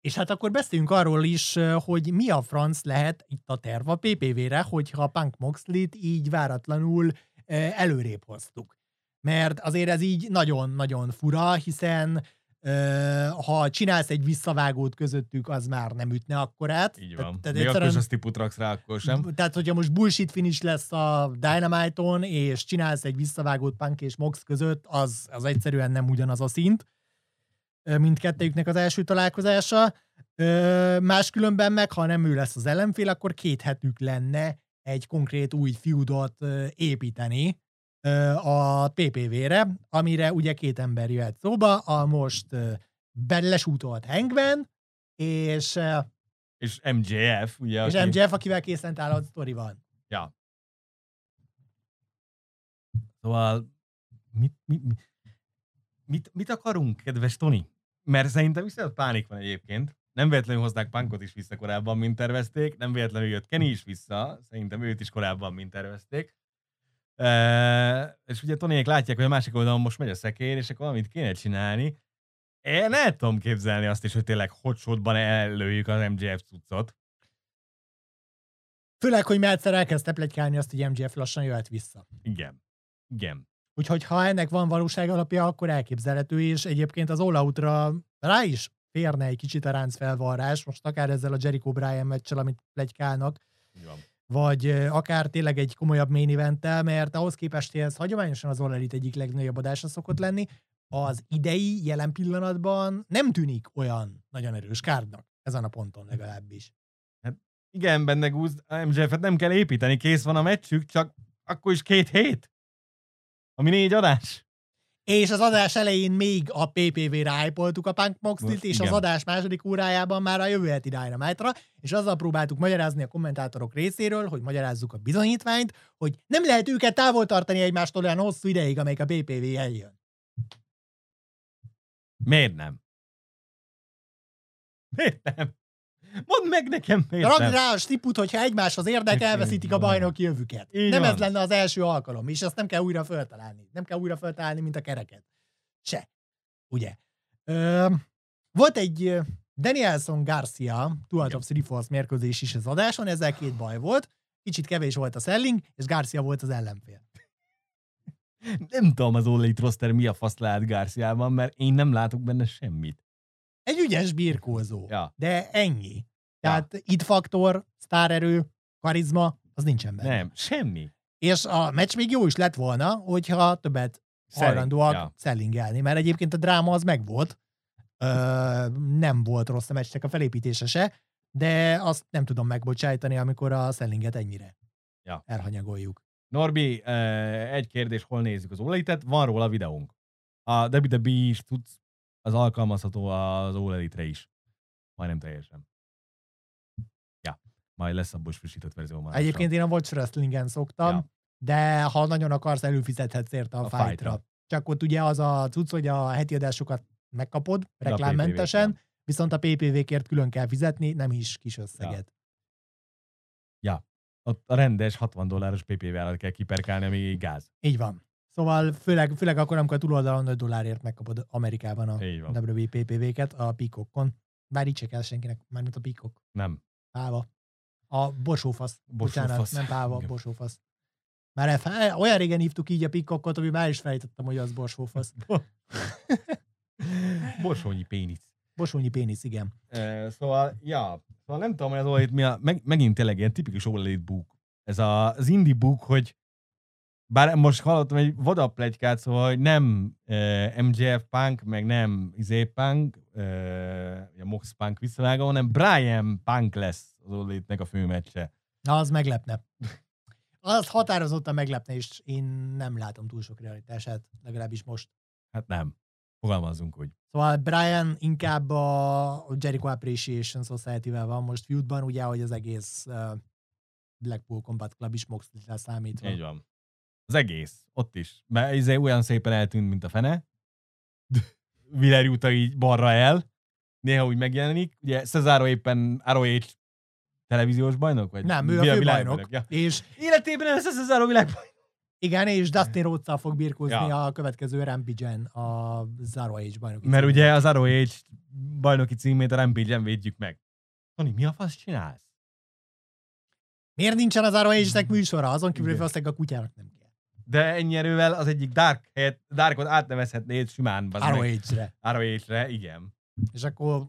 és hát akkor beszéljünk arról is, hogy mi a franc lehet itt a terv a PPV-re, hogyha a Punk Moxley-t így váratlanul előrébb hoztuk. Mert azért ez így nagyon-nagyon fura, hiszen ha csinálsz egy visszavágót közöttük, az már nem ütne akkorát. Így van. Tehát Még akkor is tiput raksz rá, akkor sem. tehát, hogyha most bullshit finish lesz a Dynamite-on, és csinálsz egy visszavágót Punk és Mox között, az, az egyszerűen nem ugyanaz a szint, mint kettejüknek az első találkozása. Máskülönben meg, ha nem ő lesz az ellenfél, akkor két hetük lenne egy konkrét új feudot ö, építeni a PPV-re, amire ugye két ember jöhet szóba, a most belesútolt Hangman, és És MJF, ugye? és aki- MJF, akivel készen áll a sztori van. Ja. Szóval mit, mit, mit, mit, mit akarunk, kedves Tony? Mert szerintem viszont pánik van egyébként. Nem véletlenül hozták Punkot is vissza korábban, mint tervezték. Nem véletlenül jött Kenny is vissza. Szerintem őt is korábban, mint tervezték. E, és ugye Tonyék látják, hogy a másik oldalon most megy a szekér, és akkor valamit kéne csinálni. Én el tudom képzelni azt is, hogy tényleg hotshotban előjük az MJF cuccot. Főleg, hogy Meltzer elkezdte plegykálni azt, hogy MJF lassan jöhet vissza. Igen. Igen. Úgyhogy ha ennek van valóság alapja, akkor elképzelhető, és egyébként az All Out-ra rá is férne egy kicsit a ráncfelvarrás, most akár ezzel a Jericho Bryan meccsel, amit plegykálnak, van. Vagy akár tényleg egy komolyabb main eventtel, mert ahhoz képest, ez hagyományosan az All egyik legnagyobb adása szokott lenni, az idei, jelen pillanatban nem tűnik olyan nagyon erős kárdnak, ezen a ponton legalábbis. Igen, benne gúz, MJF-et nem kell építeni, kész van a meccsük, csak akkor is két hét. Ami négy adás. És az adás elején még a PPV-re hypoltuk a Punk Moxlit, Most és igen. az adás második órájában már a jövő heti Dynamite-ra, és azzal próbáltuk magyarázni a kommentátorok részéről, hogy magyarázzuk a bizonyítványt, hogy nem lehet őket távol tartani egymástól olyan hosszú ideig, amelyik a PPV eljön. Miért nem? Miért nem? Mondd meg nekem, miért nem? rá a stiput, hogyha egymáshoz érdek, elveszítik a bajnoki jövüket. Így nem van. ez lenne az első alkalom, és azt nem kell újra föltalálni. Nem kell újra föltalálni, mint a kereket. Se. Ugye? Ö, volt egy Danielson Garcia Two of Three Falls mérkőzés is az adáson, ezzel két baj volt. Kicsit kevés volt a selling, és Garcia volt az ellenfél. Nem tudom az All Elite roster mi a fasz lehet Garciában, mert én nem látok benne semmit. Egy ügyes birkózó, Ja. de ennyi. Tehát itt faktor, sztárerő, karizma, az nincsen benne. Nem, semmi. És a meccs még jó is lett volna, hogyha többet Selling, hajlandóak ja. szellingelni, mert egyébként a dráma az megvolt. Ö, nem volt rossz a meccsnek a felépítése se, de azt nem tudom megbocsájtani, amikor a szellinget ennyire Ja. elhanyagoljuk. Norbi, egy kérdés, hol nézzük az All Elite-et? Van róla videónk. A WWE is tudsz, az alkalmazható az Elite-re is. Majdnem teljesen. Ja, majd lesz abból is frissített verzió már. Egyébként én a Watch Wrestling-en szoktam, Ja. de ha nagyon akarsz, előfizethetsz érte a, A a fightra. fightra. Csak ott ugye az a cucc, hogy a heti adásokat megkapod a reklámmentesen, PPV-t viszont a PPV-kért külön kell fizetni, nem is kis összeget. Ott a rendes 60 dolláros PP-vel kell kiperkálni, ami gáz. Így van. Szóval főleg, főleg akkor, amikor a túloldalon 5 dollárért megkapod Amerikában a. WPPV-ket a Peacockon. Bár így se kell senkinek, mármint a Peacock. Nem. Páva. A borsófasz. Bocsánat, Borsófasz. nem páva, Igen. borsófasz. Már F- olyan régen hívtuk így a pikkokot, hogy már is fejtettem, hogy az borsófasz. [laughs] Borsonyi pénic. Borsónyi pénisz, igen. E, szóval, ja, szóval nem tudom, hogy az OLED mi a, meg, megint tényleg ilyen tipikus OLED book. Ez a, az indie book, hogy bár most hallottam egy vada plegykát, szóval, hogy nem e, MJF Punk, meg nem Izé Punk, e, a Mox Punk visszavága, hanem Brian Punk lesz az OLED-nek a főmeccse. Na, az meglepne. Az határozottan meglepne, és én nem látom túl sok realitását, legalábbis most. Hát nem. Fogalmazzunk úgy. Szóval Brian inkább a Jericho Appreciation Society-vel van most feudban, ugye, hogy az egész Blackpool Combat Club is Moxley-re számítva. Így van. Az egész, ott is. Mert izé olyan szépen eltűnt, mint a fene. Willer [laughs] juta így balra el. Néha úgy megjelenik. Ugye Cesaro éppen ROH televíziós bajnok? Vagy Nem, ő a főbajnok. Ja. És Életében lesz Cesaro világbajnok. igen, és Dustin rhodes fog birkózni Ja. a következő Rampage-en a Age bajnoki Mert ugye az ROH bajnoki címét a Rampage-en védjük meg. Tony, mi a fasz csinálsz? Miért nincsen az Zaro Age-nek műsora? Azon kívül, hogy a kutyának nem. De ennyi erővel az egyik Dark helyett, Darkot átnevezhetnéd simán. bazd Zaro meg. Age-re. ROH-re, igen. És akkor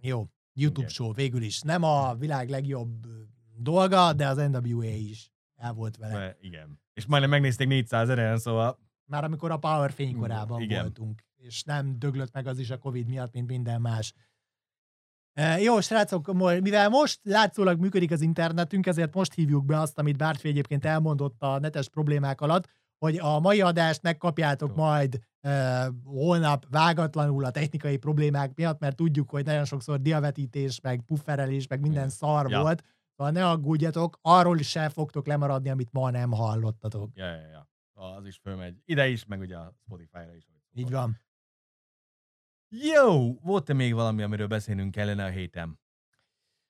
jó, YouTube Igen. show végül is. Nem a világ legjobb dolga, de az NWA is el volt vele. De, igen. És majdnem megnézték 400 ezeren, szóval Már amikor a Power fénykorában Igen. voltunk, és nem döglött meg az is a Covid miatt, mint minden más. E, jó, srácok, mivel most látszólag működik az internetünk, ezért most hívjuk be azt, amit Bártfi egyébként elmondott a netes problémák alatt, hogy a mai adást megkapjátok Jó. majd e, holnap vágatlanul a technikai problémák miatt, mert tudjuk, hogy nagyon sokszor diavetítés, meg pufferelés, meg minden szar Ja. volt, szóval ne aggódjatok, arról is sem fogtok lemaradni, amit ma nem hallottatok. Ja, ja, ja. Az is fölmegy. Ide is, meg ugye a Spotify-ra is. Így van. Jó! Volt-e még valami, amiről beszélnünk kellene a héten?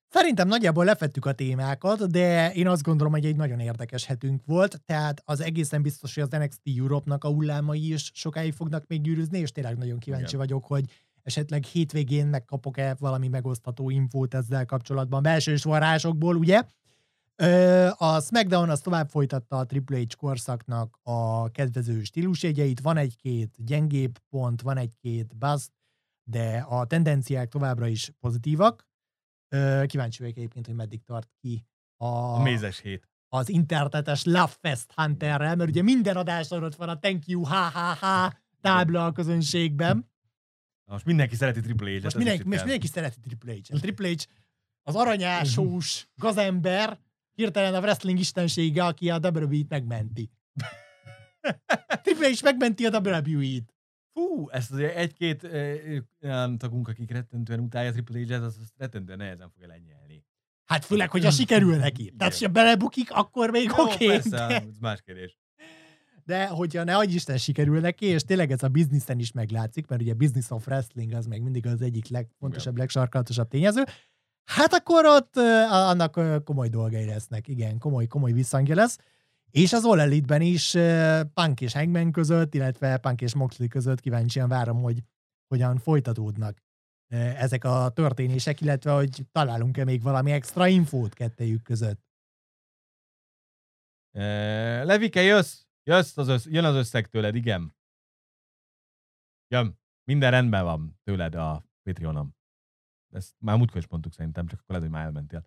Szerintem nagyjából lefettük a témákat, de én azt gondolom, hogy egy nagyon érdekes hetünk volt, tehát az egészen biztos, hogy az NXT Europe-nak a hullámai is sokáig fognak még gyűrűzni, és tényleg nagyon kíváncsi Igen. vagyok, hogy esetleg hétvégén megkapok-e valami megosztható infót ezzel kapcsolatban, belsős varázsokból, ugye? Ö, A SmackDown az tovább folytatta a Triple H korszaknak a kedvező stílusjegyeit, van egy-két gyengébb pont, van egy-két bust, de a tendenciák továbbra is pozitívak. Kíváncsi vagyok egyébként, hogy meddig tart ki a, A mézes hét. az internetes Love Fest Hunterrel, mert ugye minden adáson ott van a thank you, ha ha ha tábla a közönségben. Na, Most mindenki szereti Triple H-et. Most mindenki, most mindenki szereti Triple H. A Triple H az aranyásós gazember, hirtelen a wrestling istensége, aki a WWE-t megmenti. [laughs] Triple H megmenti a WWE-t. Fú, ezt azért egy-két olyan tagunk, akik rettentően utálja Triple H-et, az azt rettentően nehezen fogja lenyelni. Hát főleg, hogyha sikerül neki. Tehát, ha belebukik, akkor még oké. persze, de- ez más kérdés. De hogyha ne adj Isten sikerül neki, és tényleg ez a bizniszen is meglátszik, mert ugye business of wrestling az meg mindig az egyik legfontosabb, legsarkalatosabb tényező, hát akkor ott annak komoly dolgai lesznek, igen, komoly, komoly visszhangja lesz. És az All Elite-ben is Punk és Hangman között, illetve Punk és Moxley között kíváncsian várom, hogy hogyan folytatódnak ezek a történések, illetve hogy találunk-e még valami extra infót kettejük között. Levike, jössz? Jössz az össz, jön az összeg tőled, igen. Jön. Minden rendben van tőled a Patreonom. Ezt már múltkor is mondtuk szerintem, csak akkor lehet, hogy már elmentél.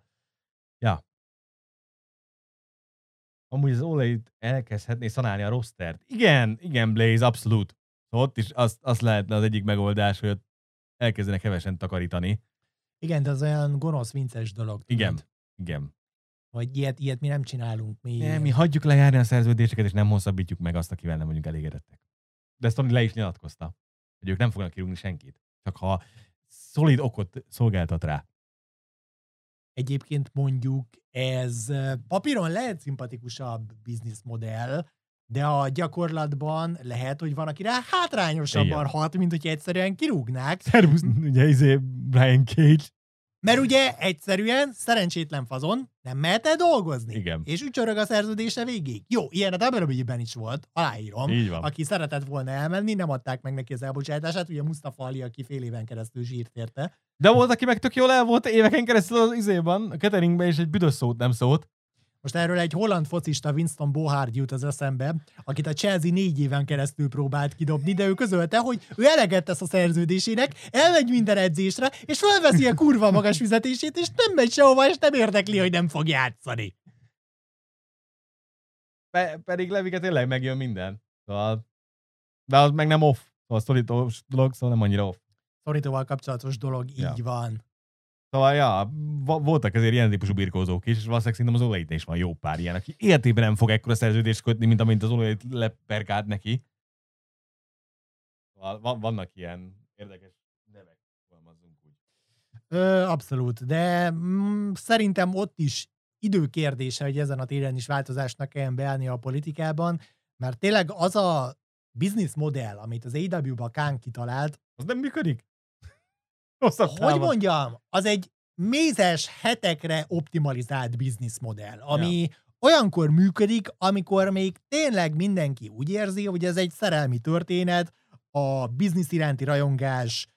Ja. Amúgy az olajt elkezdhetné szanálni a rostert. Igen, igen, Blaze, abszolút. Szóval ott is azt, azt lehetne az egyik megoldás, hogy ott elkezdenek hevesen takarítani. Igen, de az olyan gonosz, vinces dolog. tudod? Igen. Igen. Vagy ilyet, ilyet mi nem csinálunk. Mi, Nem, mi hagyjuk lejárni a szerződéseket, és nem hosszabbítjuk meg azt, akivel nem vagyunk elégedettek. De ezt Tony le is nyilatkozta, hogy ők nem fognak kirúgni senkit. Csak ha szolid okot szolgáltat rá. Egyébként mondjuk ez papíron lehet szimpatikusabb bizniszmodell, de a gyakorlatban lehet, hogy van, akire hátrányosabban Igen. hat, mint hogy egyszerűen kirúgnák. Szervusz, ugye izé Brian Cage. Mert ugye egyszerűen szerencsétlen fazon nem mehet el dolgozni. Igen. És ücsörög a szerződése végig. Jó, ilyen a WWE-ben is volt, aláírom. Így van. Aki szeretett volna elmenni, nem adták meg neki az elbocsátását, ugye Mustafa Ali, aki fél éven keresztül zsírt érte. De volt, aki meg tök jól el volt éveken keresztül az izében, a cateringben, és egy büdös szót nem szólt. Most erről egy holland focista Winston Bohard jut az eszembe, akit a Chelsea négy éven keresztül próbált kidobni, de ő közölte, hogy ő eleget tesz a szerződésének, elmegy minden edzésre, és felveszi a kurva magas fizetését, és nem megy sehova, és nem érdekli, hogy nem fog játszani. Pe- pedig Levike tényleg megjön minden. Szóval... De az meg nem off. Szóval szorítós dolog, szóval nem annyira off. Szorítóval kapcsolatos dolog, így Ja. van. Szóval, ja, voltak azért ilyen típusú birkózók is, és valószínűleg szerintem az olajit is van jó pár ilyen, aki életében nem fog ekkora szerződést kötni, mint amint az olajit leperkált neki. Szóval van, vannak ilyen érdekes nevek, fogalmazzunk úgy. Ö, abszolút, de mm, szerintem ott is időkérdése, hogy ezen a téren is változásnak kelljen beállni a politikában, mert tényleg az a business modell, amit az AW-ba Kán kitalált, Az nem működik? Hosszabb hogy távon. mondjam, az egy mézes hetekre optimalizált business modell, ami ja. olyankor működik, amikor még tényleg mindenki úgy érzi, hogy ez egy szerelmi történet, a biznisz iránti rajongás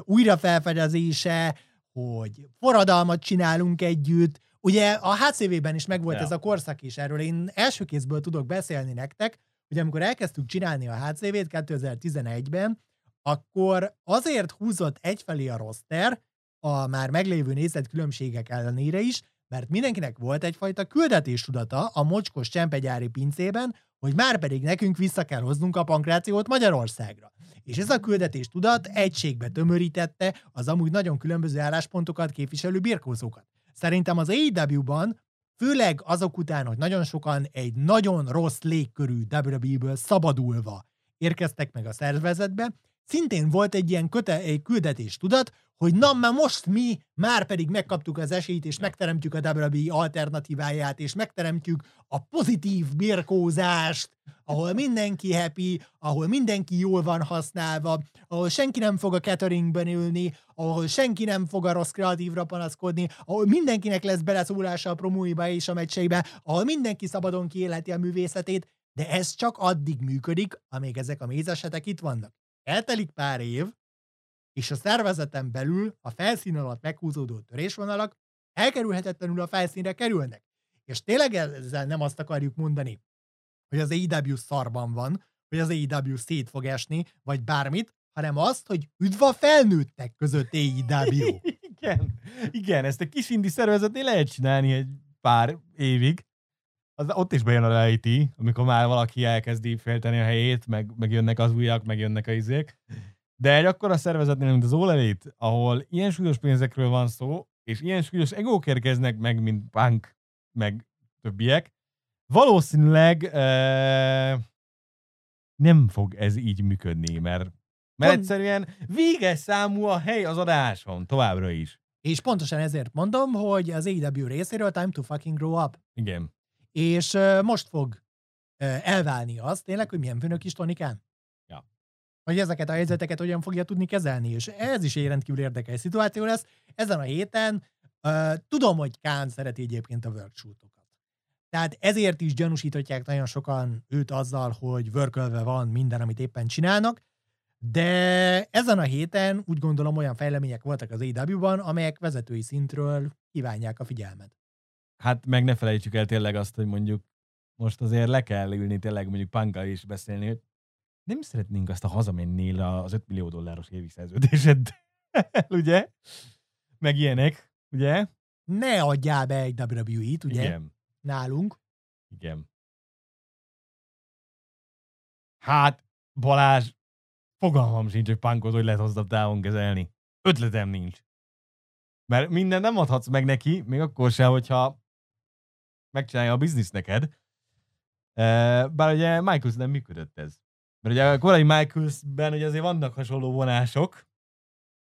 újrafelfedezése, hogy forradalmat csinálunk együtt. Ugye a HCV-ben is megvolt Ja. ez a korszak is, erről én első kézből tudok beszélni nektek, hogy amikor elkezdtük csinálni a HCV-t 2011-ben, akkor azért húzott egyfelé a roster, a már meglévő nézetkülönbségek ellenére is, mert mindenkinek volt egyfajta küldetéstudata a mocskos csempegyári pincében, hogy már pedig nekünk vissza kell hoznunk a pankrációt Magyarországra. És ez a küldetéstudat egységbe tömörítette az amúgy nagyon különböző álláspontokat képviselő birkózókat. Szerintem az AEW-ban, főleg azok után, hogy nagyon sokan egy nagyon rossz légkörű WWE-ből szabadulva érkeztek meg a szervezetbe, szintén volt egy ilyen köte, egy küldetés tudat, hogy na, már most mi már pedig megkaptuk az esélyt, és megteremtjük a WWE alternatíváját, és megteremtjük a pozitív birkózást, ahol mindenki happy, ahol mindenki jól van használva, ahol senki nem fog a cateringben ülni, ahol senki nem fog a rossz kreatívra panaszkodni, ahol mindenkinek lesz beleszólása a promóiba és a meccseibe, ahol mindenki szabadon kiélheti a művészetét, de ez csak addig működik, amíg ezek a mézesetek itt vannak. Eltelik pár év, és a szervezeten belül a felszín alatt meghúzódó törésvonalak elkerülhetetlenül a felszínre kerülnek. És tényleg ezzel nem azt akarjuk mondani, hogy az AEW szarban van, hogy az AEW szét fog esni, vagy bármit, hanem azt, hogy üdv a felnőttek között AEW. [laughs] igen, igen, ezt egy kis indi szervezetnél lehet csinálni egy pár évig. Az, ott is bejön a reality, amikor már valaki elkezdi félteni a helyét, meg, meg jönnek az újak, meg jönnek a izék. De egy akkora szervezetnél, mint az All Elite, ahol ilyen súlyos pénzekről van szó, és ilyen súlyos egók érkeznek meg, mint Punk, meg többiek, valószínűleg uh, nem fog ez így működni, mert, mert Pont- egyszerűen véges számú a hely az adáson, továbbra is. és pontosan ezért mondom, hogy az AEW részéről time to fucking grow up. Igen. És most fog elválni az tényleg, hogy milyen főnök is Tony Khan. Ja. Hogy ezeket a helyzeteket hogyan fogja tudni kezelni, és ez is egy rendkívül érdekes szituáció lesz. Ezen a héten uh, tudom, hogy Khan szereti egyébként a workshootokat. Tehát ezért is gyanúsítotják nagyon sokan őt azzal, hogy vörkölve van minden, amit éppen csinálnak, de ezen a héten úgy gondolom olyan fejlemények voltak az AEW-ban, amelyek vezetői szintről kívánják a figyelmet. Hát meg ne felejtsük el tényleg azt, hogy mondjuk most azért le kell ülni tényleg mondjuk Punkkal is beszélni, hogy nem szeretnénk azt a hazamennél az 5 millió dolláros évi szerződésed, [laughs] ugye? Meg ilyenek, ugye? Ne adjál be egy WWE-t, ugye, Igen. nálunk. Igen. Hát, Balázs, fogalmam sincs, hogy punkot hogy lehet hosszabb távon kezelni. Ötletem nincs. Mert minden nem adhatsz meg neki, még akkor sem, hogyha megcsinálja a biznisz neked. Bár ugye Michaels nem működött ez. Mert ugye a korai Michaelsben ugye azért vannak hasonló vonások.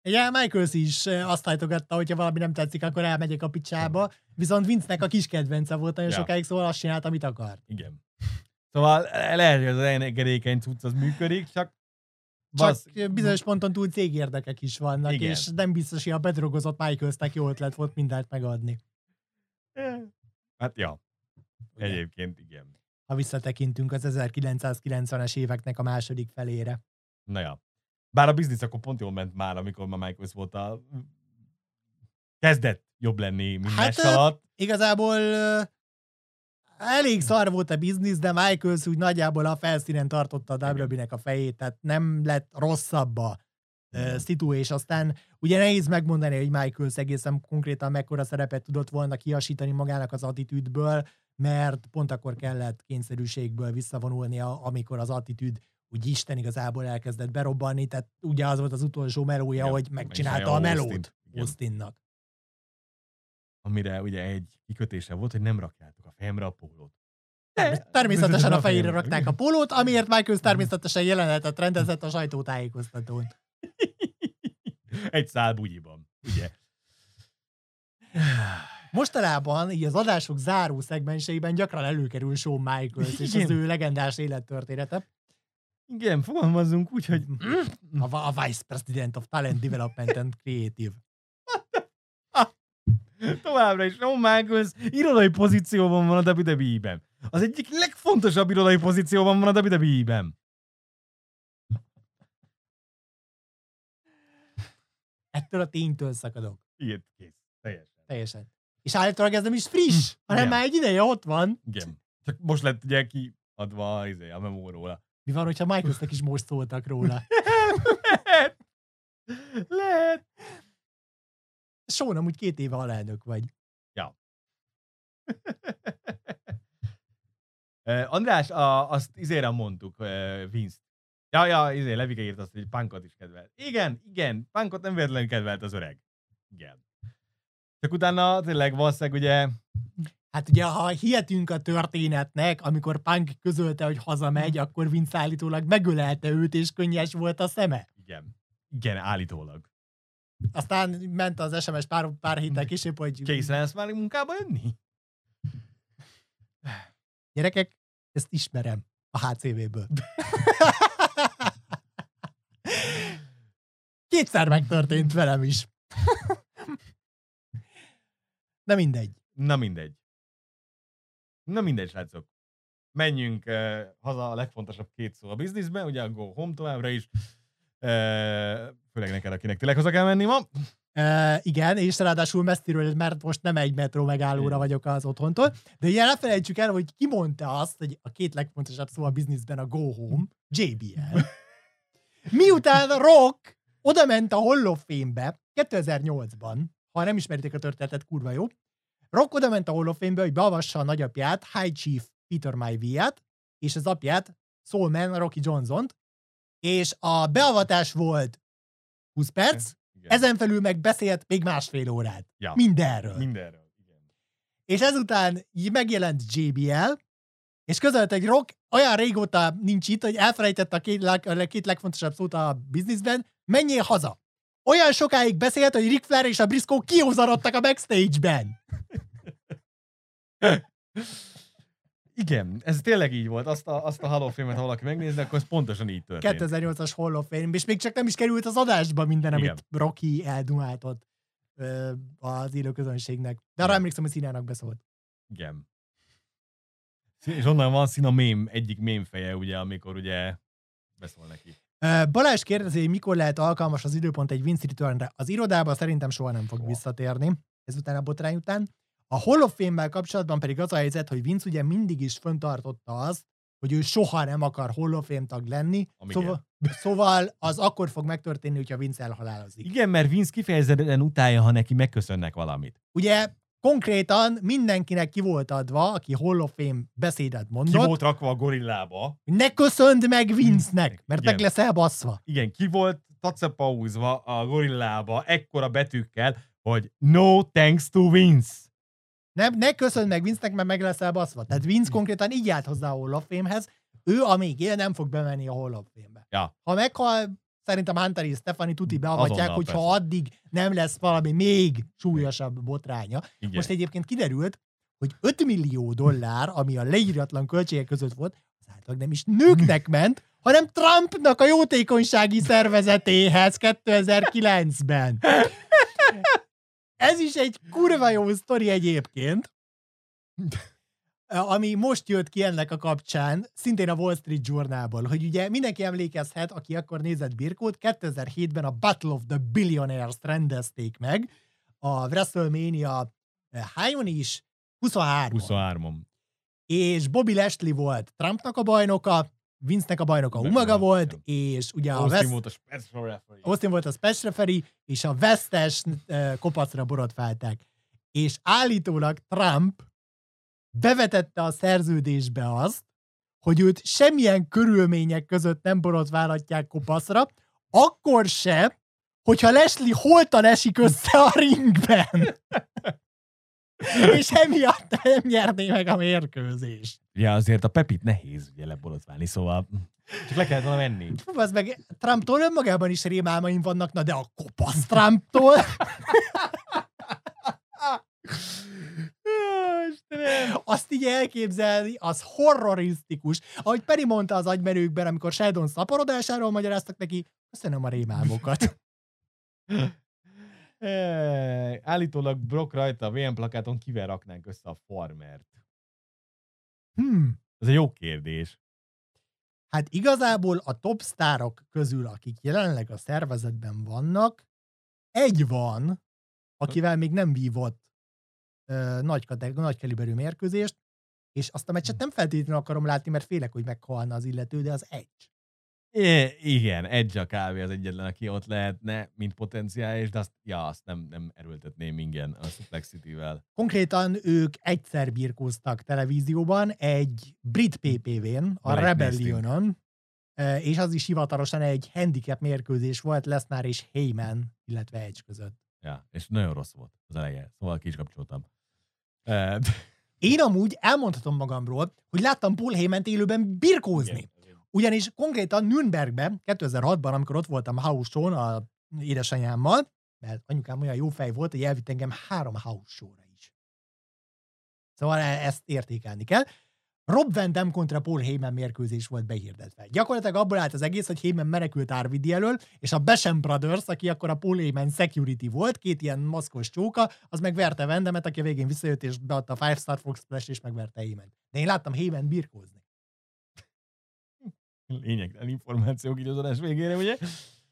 Ugye Michaels is eh, azt hajtogatta, hogyha valami nem tetszik, akkor elmegyek a picsába, viszont Vince-nek a kis kedvence volt nagyon Ja. sokáig, szóval azt csinált, amit akart. Igen. Szóval lehet, hogy az engedékeny cucc az működik, csak Csak Basz- eh, bizonyos ponton túl cégérdekek is vannak, Igen. és nem biztos, hogy a bedrogozott Michaelsnek jó ötlet volt mindent megadni. Hát ja, Ugye? egyébként igen. Ha visszatekintünk az 1990-es éveknek a második felére. Na ja. Bár a biznisz akkor pont jól ment már, amikor már Michaels volt a... Kezdett jobb lenni minden Hát, alatt. Igazából elég szar volt a biznisz, de Michaels úgy nagyjából a felszínen tartotta a. WWE-nek a fejét, tehát nem lett rosszabb a Igen. Uh, szitu, és aztán ugye nehéz megmondani, hogy Michaels egészen konkrétan mekkora szerepet tudott volna kiasítani magának az attitűdből, mert pont akkor kellett kényszerűségből visszavonulnia, amikor az attitűd úgy Isten igazából elkezdett berobbanni, tehát ugye az volt az utolsó melója, Ja, hogy megcsinálta a melót Austin-t. Igen. Austinnak. Amire ugye egy kikötése volt, hogy nem rakjátok a fejemre a pólót. Termés- Természetesen a [laughs] fejére rakták a pólót, amiért Michaels természetesen jelenetet rendezett a sajtótájékoztatón. Egy szál bugyiban, ugye? [sighs] Mostanában így az adások záró szegmenseiben gyakran előkerül Shawn Michaels és az Igen. ő legendás élettörténete. Igen, fogalmazzunk úgy, hogy A, a Vice President of Talent Development and Creative. [laughs] továbbra is Shawn Michaels irodai pozícióban van a WWE-ben. Az egyik legfontosabb irodai pozícióban van a WWE-ben. A ténytől szakadok. Igen, kész. Teljesen. Teljesen. És állítólag ez nem is friss, Hm, hanem igen. már egy ideje ott van. Igen. Csak most lett ugye kiadva izé, a memó róla. Mi van, hogyha Michaelsnek is most szóltak róla? [laughs] Lehet. Lehet. Shawn, amúgy két éve alelnök vagy. Eh, [laughs] András, a, azt izére mondtuk, uh, Vince. Ja, ja, izé, Levike írt azt, hogy Punkot is kedvelt. Igen, igen, Punkot nem véletlenül kedvelt az öreg. Igen. Csak utána tényleg valószínűleg ugye, Hát ugye, ha hihetünk a történetnek, amikor Punk közölte, hogy hazamegy, akkor Vince állítólag megölelte őt, és könnyes volt a szeme. igen, igen, állítólag. Aztán ment az SMS pár, pár héttel később, hogy Készen lesz már munkába jönni? gyerekek, ezt ismerem a HCV-ből. [laughs] Kétszer megtörtént velem is. De mindegy. Na mindegy. Na mindegy, srácok. Menjünk uh, haza a legfontosabb két szó a bizniszben, ugye a Go Home továbbra is. Uh, főleg neked, akinek tényleg haza kell menni ma. Uh, igen, és ráadásul messziről, mert most nem egy metró megállóra vagyok az otthontól. De ugye ne felejtsük el, hogy ki mondta azt, hogy a két legfontosabb szó a bizniszben a Go Home, JBL. Miután Rock oda ment a Hall of Fame-be 2008-ban, ha nem ismeritek a történetet, kurva jó, Rock oda ment a Hall of Fame-be, hogy beavassa a nagyapját, High Chief Peter Maivia-t, és az apját, Soulman Rocky Johnson-t, és a beavatás volt 20 perc, Igen. ezen felül meg beszélt még másfél órát. Ja. Mindenről. Mindenről. Igen. És ezután megjelent JBL, és közölte, hogy Rock olyan régóta nincs itt, hogy elfelejtette a két, leg, két legfontosabb szót a bizniszben, menjél haza. Olyan sokáig beszélt, hogy Ric Flair és a Briscoe kiózarodtak a backstage-ben. [laughs] Igen, ez tényleg így volt. Azt a, azt a Hall of Fame-et, ha valaki megnézi, akkor ez pontosan így történt. 2008-as Hall of Fame, és még csak nem is került az adásba minden, amit Igen. Rocky eldumáltott ö, az élő közönségnek. De arra emlékszem, hogy Színának beszólt. Igen. És onnan van szín a mém, egyik mém feje, ugye, amikor ugye beszól neki. Balázs kérdezi, hogy mikor lehet alkalmas az időpont egy Vince Returnre. Az irodába szerintem soha nem fog Soha. visszatérni, ezután a botrány után. A Hall of Fame-mel kapcsolatban pedig az a helyzet, hogy Vince ugye mindig is föntartotta azt, hogy ő soha nem akar Hall of Fame tag lenni, Amíg szóval, [laughs] szóval az akkor fog megtörténni, hogyha Vince elhalálozik. Igen, mert Vince kifejezetten utálja, ha neki megköszönnek valamit. Ugye konkrétan mindenkinek ki volt adva, aki Hall of Fame beszédet Ki mondott, volt rakva a gorillába. ne köszönd meg Vince-nek, mert Igen. meg leszel baszva. Igen, ki volt tacapauzva a gorillába ekkora betűkkel, hogy no thanks to Vince. Ne, ne köszönd meg Vince-nek, mert meg leszel baszva. Tehát Vince konkrétan így állt hozzá a Hall of Fame-hez, ő amíg él, nem fog bemenni a Hall of Fame-be. Ja. Ha meghal, szerintem Hunter és Stephanie tuti beavatják, Azonnal, hogyha persze. addig nem lesz valami még súlyosabb botránya. Igen. Most egyébként kiderült, hogy 5 millió dollár, ami a leíratlan költségek között volt, az általában nem is nőknek ment, hanem Trumpnak a jótékonysági szervezetéhez 2009-ben. Ez is egy kurva jó sztori egyébként, ami most jött ki ennek a kapcsán, szintén a Wall Street Journalból, hogy ugye mindenki emlékezhet, aki akkor nézett Birkót, 2007-ben a Battle of the Billionaires rendezték meg, a WrestleMania hányon is? 23 23-on. és Bobby Lashley volt Trumpnak a bajnoka, Vince-nek a bajnoka Umaga volt, volt, és ugye a Austin West, volt a special referee. Austin volt a special referee, és a vesztes kopacra borotválták. És állítólag Trump bevetette a szerződésbe azt, hogy őt semmilyen körülmények között nem borotválhatják kopaszra, akkor se, hogyha Leslie holtan esik össze a ringben. és emiatt nem nyerné meg a mérkőzést. Ja, azért a Pepit nehéz ugye leborotválni, szóval csak le kellett volna menni. Fú, az meg Trumptól önmagában is rémálmaim vannak, na de a kopasz Trumptól. [laughs] Istenem! Azt így elképzelni, az horrorisztikus. Ahogy Peri mondta az agymerőkben, amikor Sheldon szaporodásáról magyaráztak neki, köszönöm a rémálmokat. [laughs] Ej, Állítólag Brock rajta a VM plakáton kivel raknánk össze a farmert. Hmm. Ez egy jó kérdés. Hát igazából a top sztárok közül, akik jelenleg a szervezetben vannak, egy van, akivel még nem vívott ö, nagy, nagy kaliberű mérkőzést, és azt a meccset nem feltétlenül akarom látni, mert félek, hogy meghalna az illető, de az egy. É, igen, Edge a kávé az egyetlen, aki ott lehetne, mint potenciális, de azt, ja, azt nem, nem erőltetném ingyen a Suplexity-vel. Konkrétan ők egyszer birkóztak televízióban egy brit PPV-n, a is Rebellionon, ö, és az is hivatalosan egy handicap mérkőzés volt Lesnar és Heyman, illetve Edge között. Ja, és nagyon rossz volt az eleje, szóval ki is kapcsoltam. Én amúgy elmondhatom magamról, hogy láttam Paul Heyman élőben birkózni. Ugyanis konkrétan Nürnbergben, 2006-ban, amikor ott voltam house show a édesanyámmal, mert anyukám olyan jó fej volt, hogy elvitt engem három house show-ra is. Szóval e- ezt értékelni kell. Rob Van Dam kontra Paul Heyman mérkőzés volt behirdetve. Gyakorlatilag abból állt az egész, hogy Heyman menekült Arvidi elől, és a Basham Brothers, aki akkor a Paul Heyman security volt, két ilyen maszkos csóka, az megverte Van Damet, aki a végén visszajött, és beadta a Five Star Fox Splash, és megverte Heyman. De én láttam Heyman birkózni. Lényegtelen információk így az adás végére, ugye?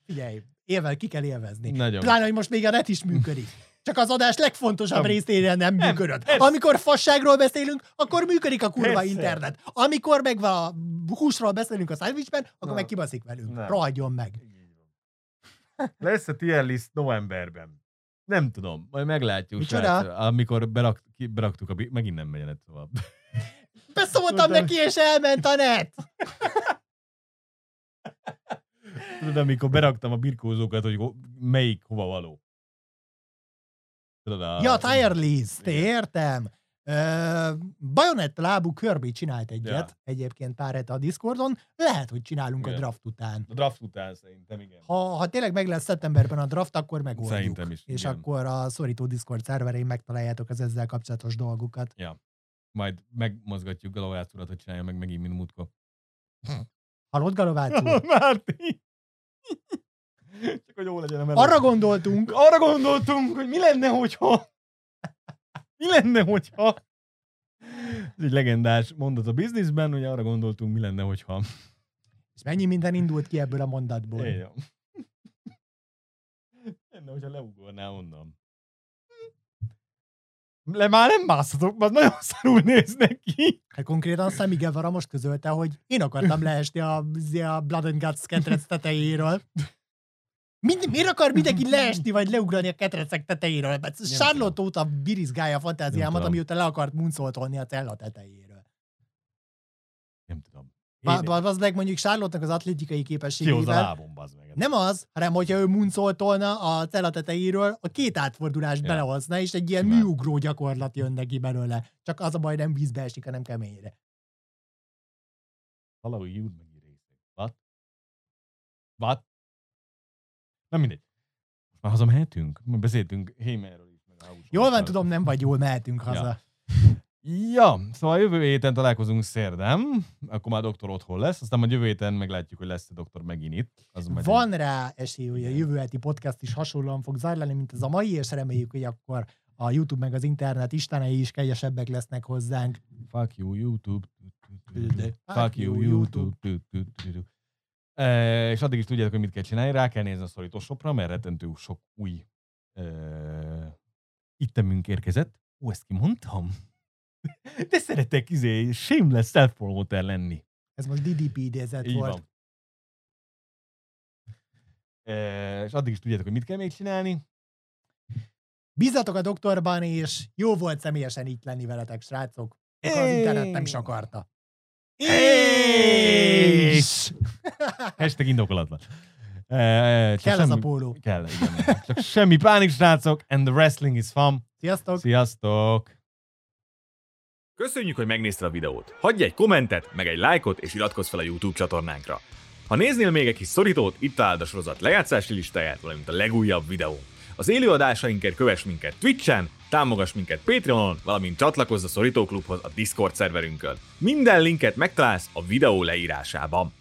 Figyelj, élvel ki kell élvezni. Nagyon. Pláne, hogy most még a net is működik. Csak az adás legfontosabb Nem. részére nem Nem, működött. ez- Amikor fasságról beszélünk, akkor működik a kurva Persze. internet. Amikor meg a húsról beszélünk a szandwichben, akkor Na. meg kibaszik velünk. Nem. Rohadjon meg. Lesz a tier list novemberben. Nem tudom, majd meglátjuk. Micsoda? srácok. Amikor berak, ki, beraktuk a... bi- Megint nem megy a net, szóval. Beszóltam neki, és elment a net. Tudod, amikor beraktam a birkózókat, hogy ho- melyik hova való. A... Ja, tire Igen. értem. Uh, Bajonett lábú Kirby csinált egyet, Ja. egyébként pár hete a Discordon. Lehet, hogy csinálunk a Igen. draft után. A draft után szerintem, igen. Ha, ha tényleg meg lesz szeptemberben a draft, akkor megoldjuk. Szerintem is, És igen. akkor a szorító Discord szerverén megtaláljátok az ezzel kapcsolatos dolgokat. Majd megmozgatjuk Galovác urat, hogy csinálja meg megint, mint múltkor. Hallod, Galovác úr? [laughs] Márti! [laughs] Csak hogy jó legyen a. Arra gondoltunk, Arra gondoltunk, hogy mi lenne, hogyha... [laughs] Mi lenne, hogyha... Ez egy legendás mondat a bizniszben, hogy arra gondoltunk, mi lenne, hogyha... és mennyi minden indult ki ebből a mondatból. Éjjel. [laughs] Lenne, hogyha leugornál onnan. Le már nem mászhatok, az nagyon szarul néznek ki. Hát konkrétan Sammy Guevara most közölte, hogy én akartam leesni a, a Blood and Guts tetejéről. Mind, miért akar mindenki [laughs] leesni, vagy leugrani a ketrecek tetejéről? Mert Charlotte óta birizgálja a fantáziámat, amióta le akart muncoltolni a cella tetejéről. Nem tudom. Ba- Az meg mondjuk Charlotte-nak az atlétikai Kihozza a képességével. lábom, bazd meg. Nem az, hanem hogyha ő muncoltolna a cella tetejéről, a két átfordulást Ja. belehozna, és egy ilyen Simán. műugró gyakorlat jön neki belőle. Csak az a baj, nem vízbe esik, hanem keményre. Valahogy jut meg részek. What? What? Nem mindegy. Most már hazamehetünk? Beszéltünk Hémerről is. Meg Jól van, tudom, nem vagy jól, mehetünk haza. Ja, szóval jövő héten találkozunk szerdán, akkor már doktor otthon lesz, aztán majd jövő héten meglátjuk, hogy lesz a doktor megint itt. Az Van rá esély, hogy a jövő heti podcast is hasonlóan fog zajlani, mint ez a mai, és reméljük, hogy akkor a YouTube meg az internet istenei is kegyesebbek lesznek hozzánk. Fuck you, YouTube. Fuck you, YouTube. E, és addig is tudjátok, hogy mit kell csinálni. Rá kell nézni a szorítós mert rettentő sok új e, ittemünk érkezett. Ó, ezt kimondtam? [laughs] De szeretek izé, shameless self-promoter lenni. Ez most DDP idézet Így volt. van. E, és addig is tudjátok, hogy mit kell még csinálni. Bízzatok a doktorban, és jó volt személyesen itt lenni veletek, srácok. Csak az internet nem is akarta. És- [laughs] Hashtag indokolatlan. E, csak Kell az a semmi- póló. Kell, igen. Csak semmi pánik, srácok, and the wrestling is fun. Sziasztok! Sziasztok! Köszönjük, hogy megnézted a videót. Hagyj egy kommentet, meg egy lájkot, és iratkozz fel a YouTube csatornánkra. Ha néznél még egy kis szorítót, itt találod a sorozat lejátszási listáját, valamint a legújabb videó. Az élőadásainkért kövess minket Twitch-en, támogass minket Patreonon, valamint csatlakozz a Szorító Klubhoz a Discord szerverünkön. Minden linket megtalálsz a videó leírásában.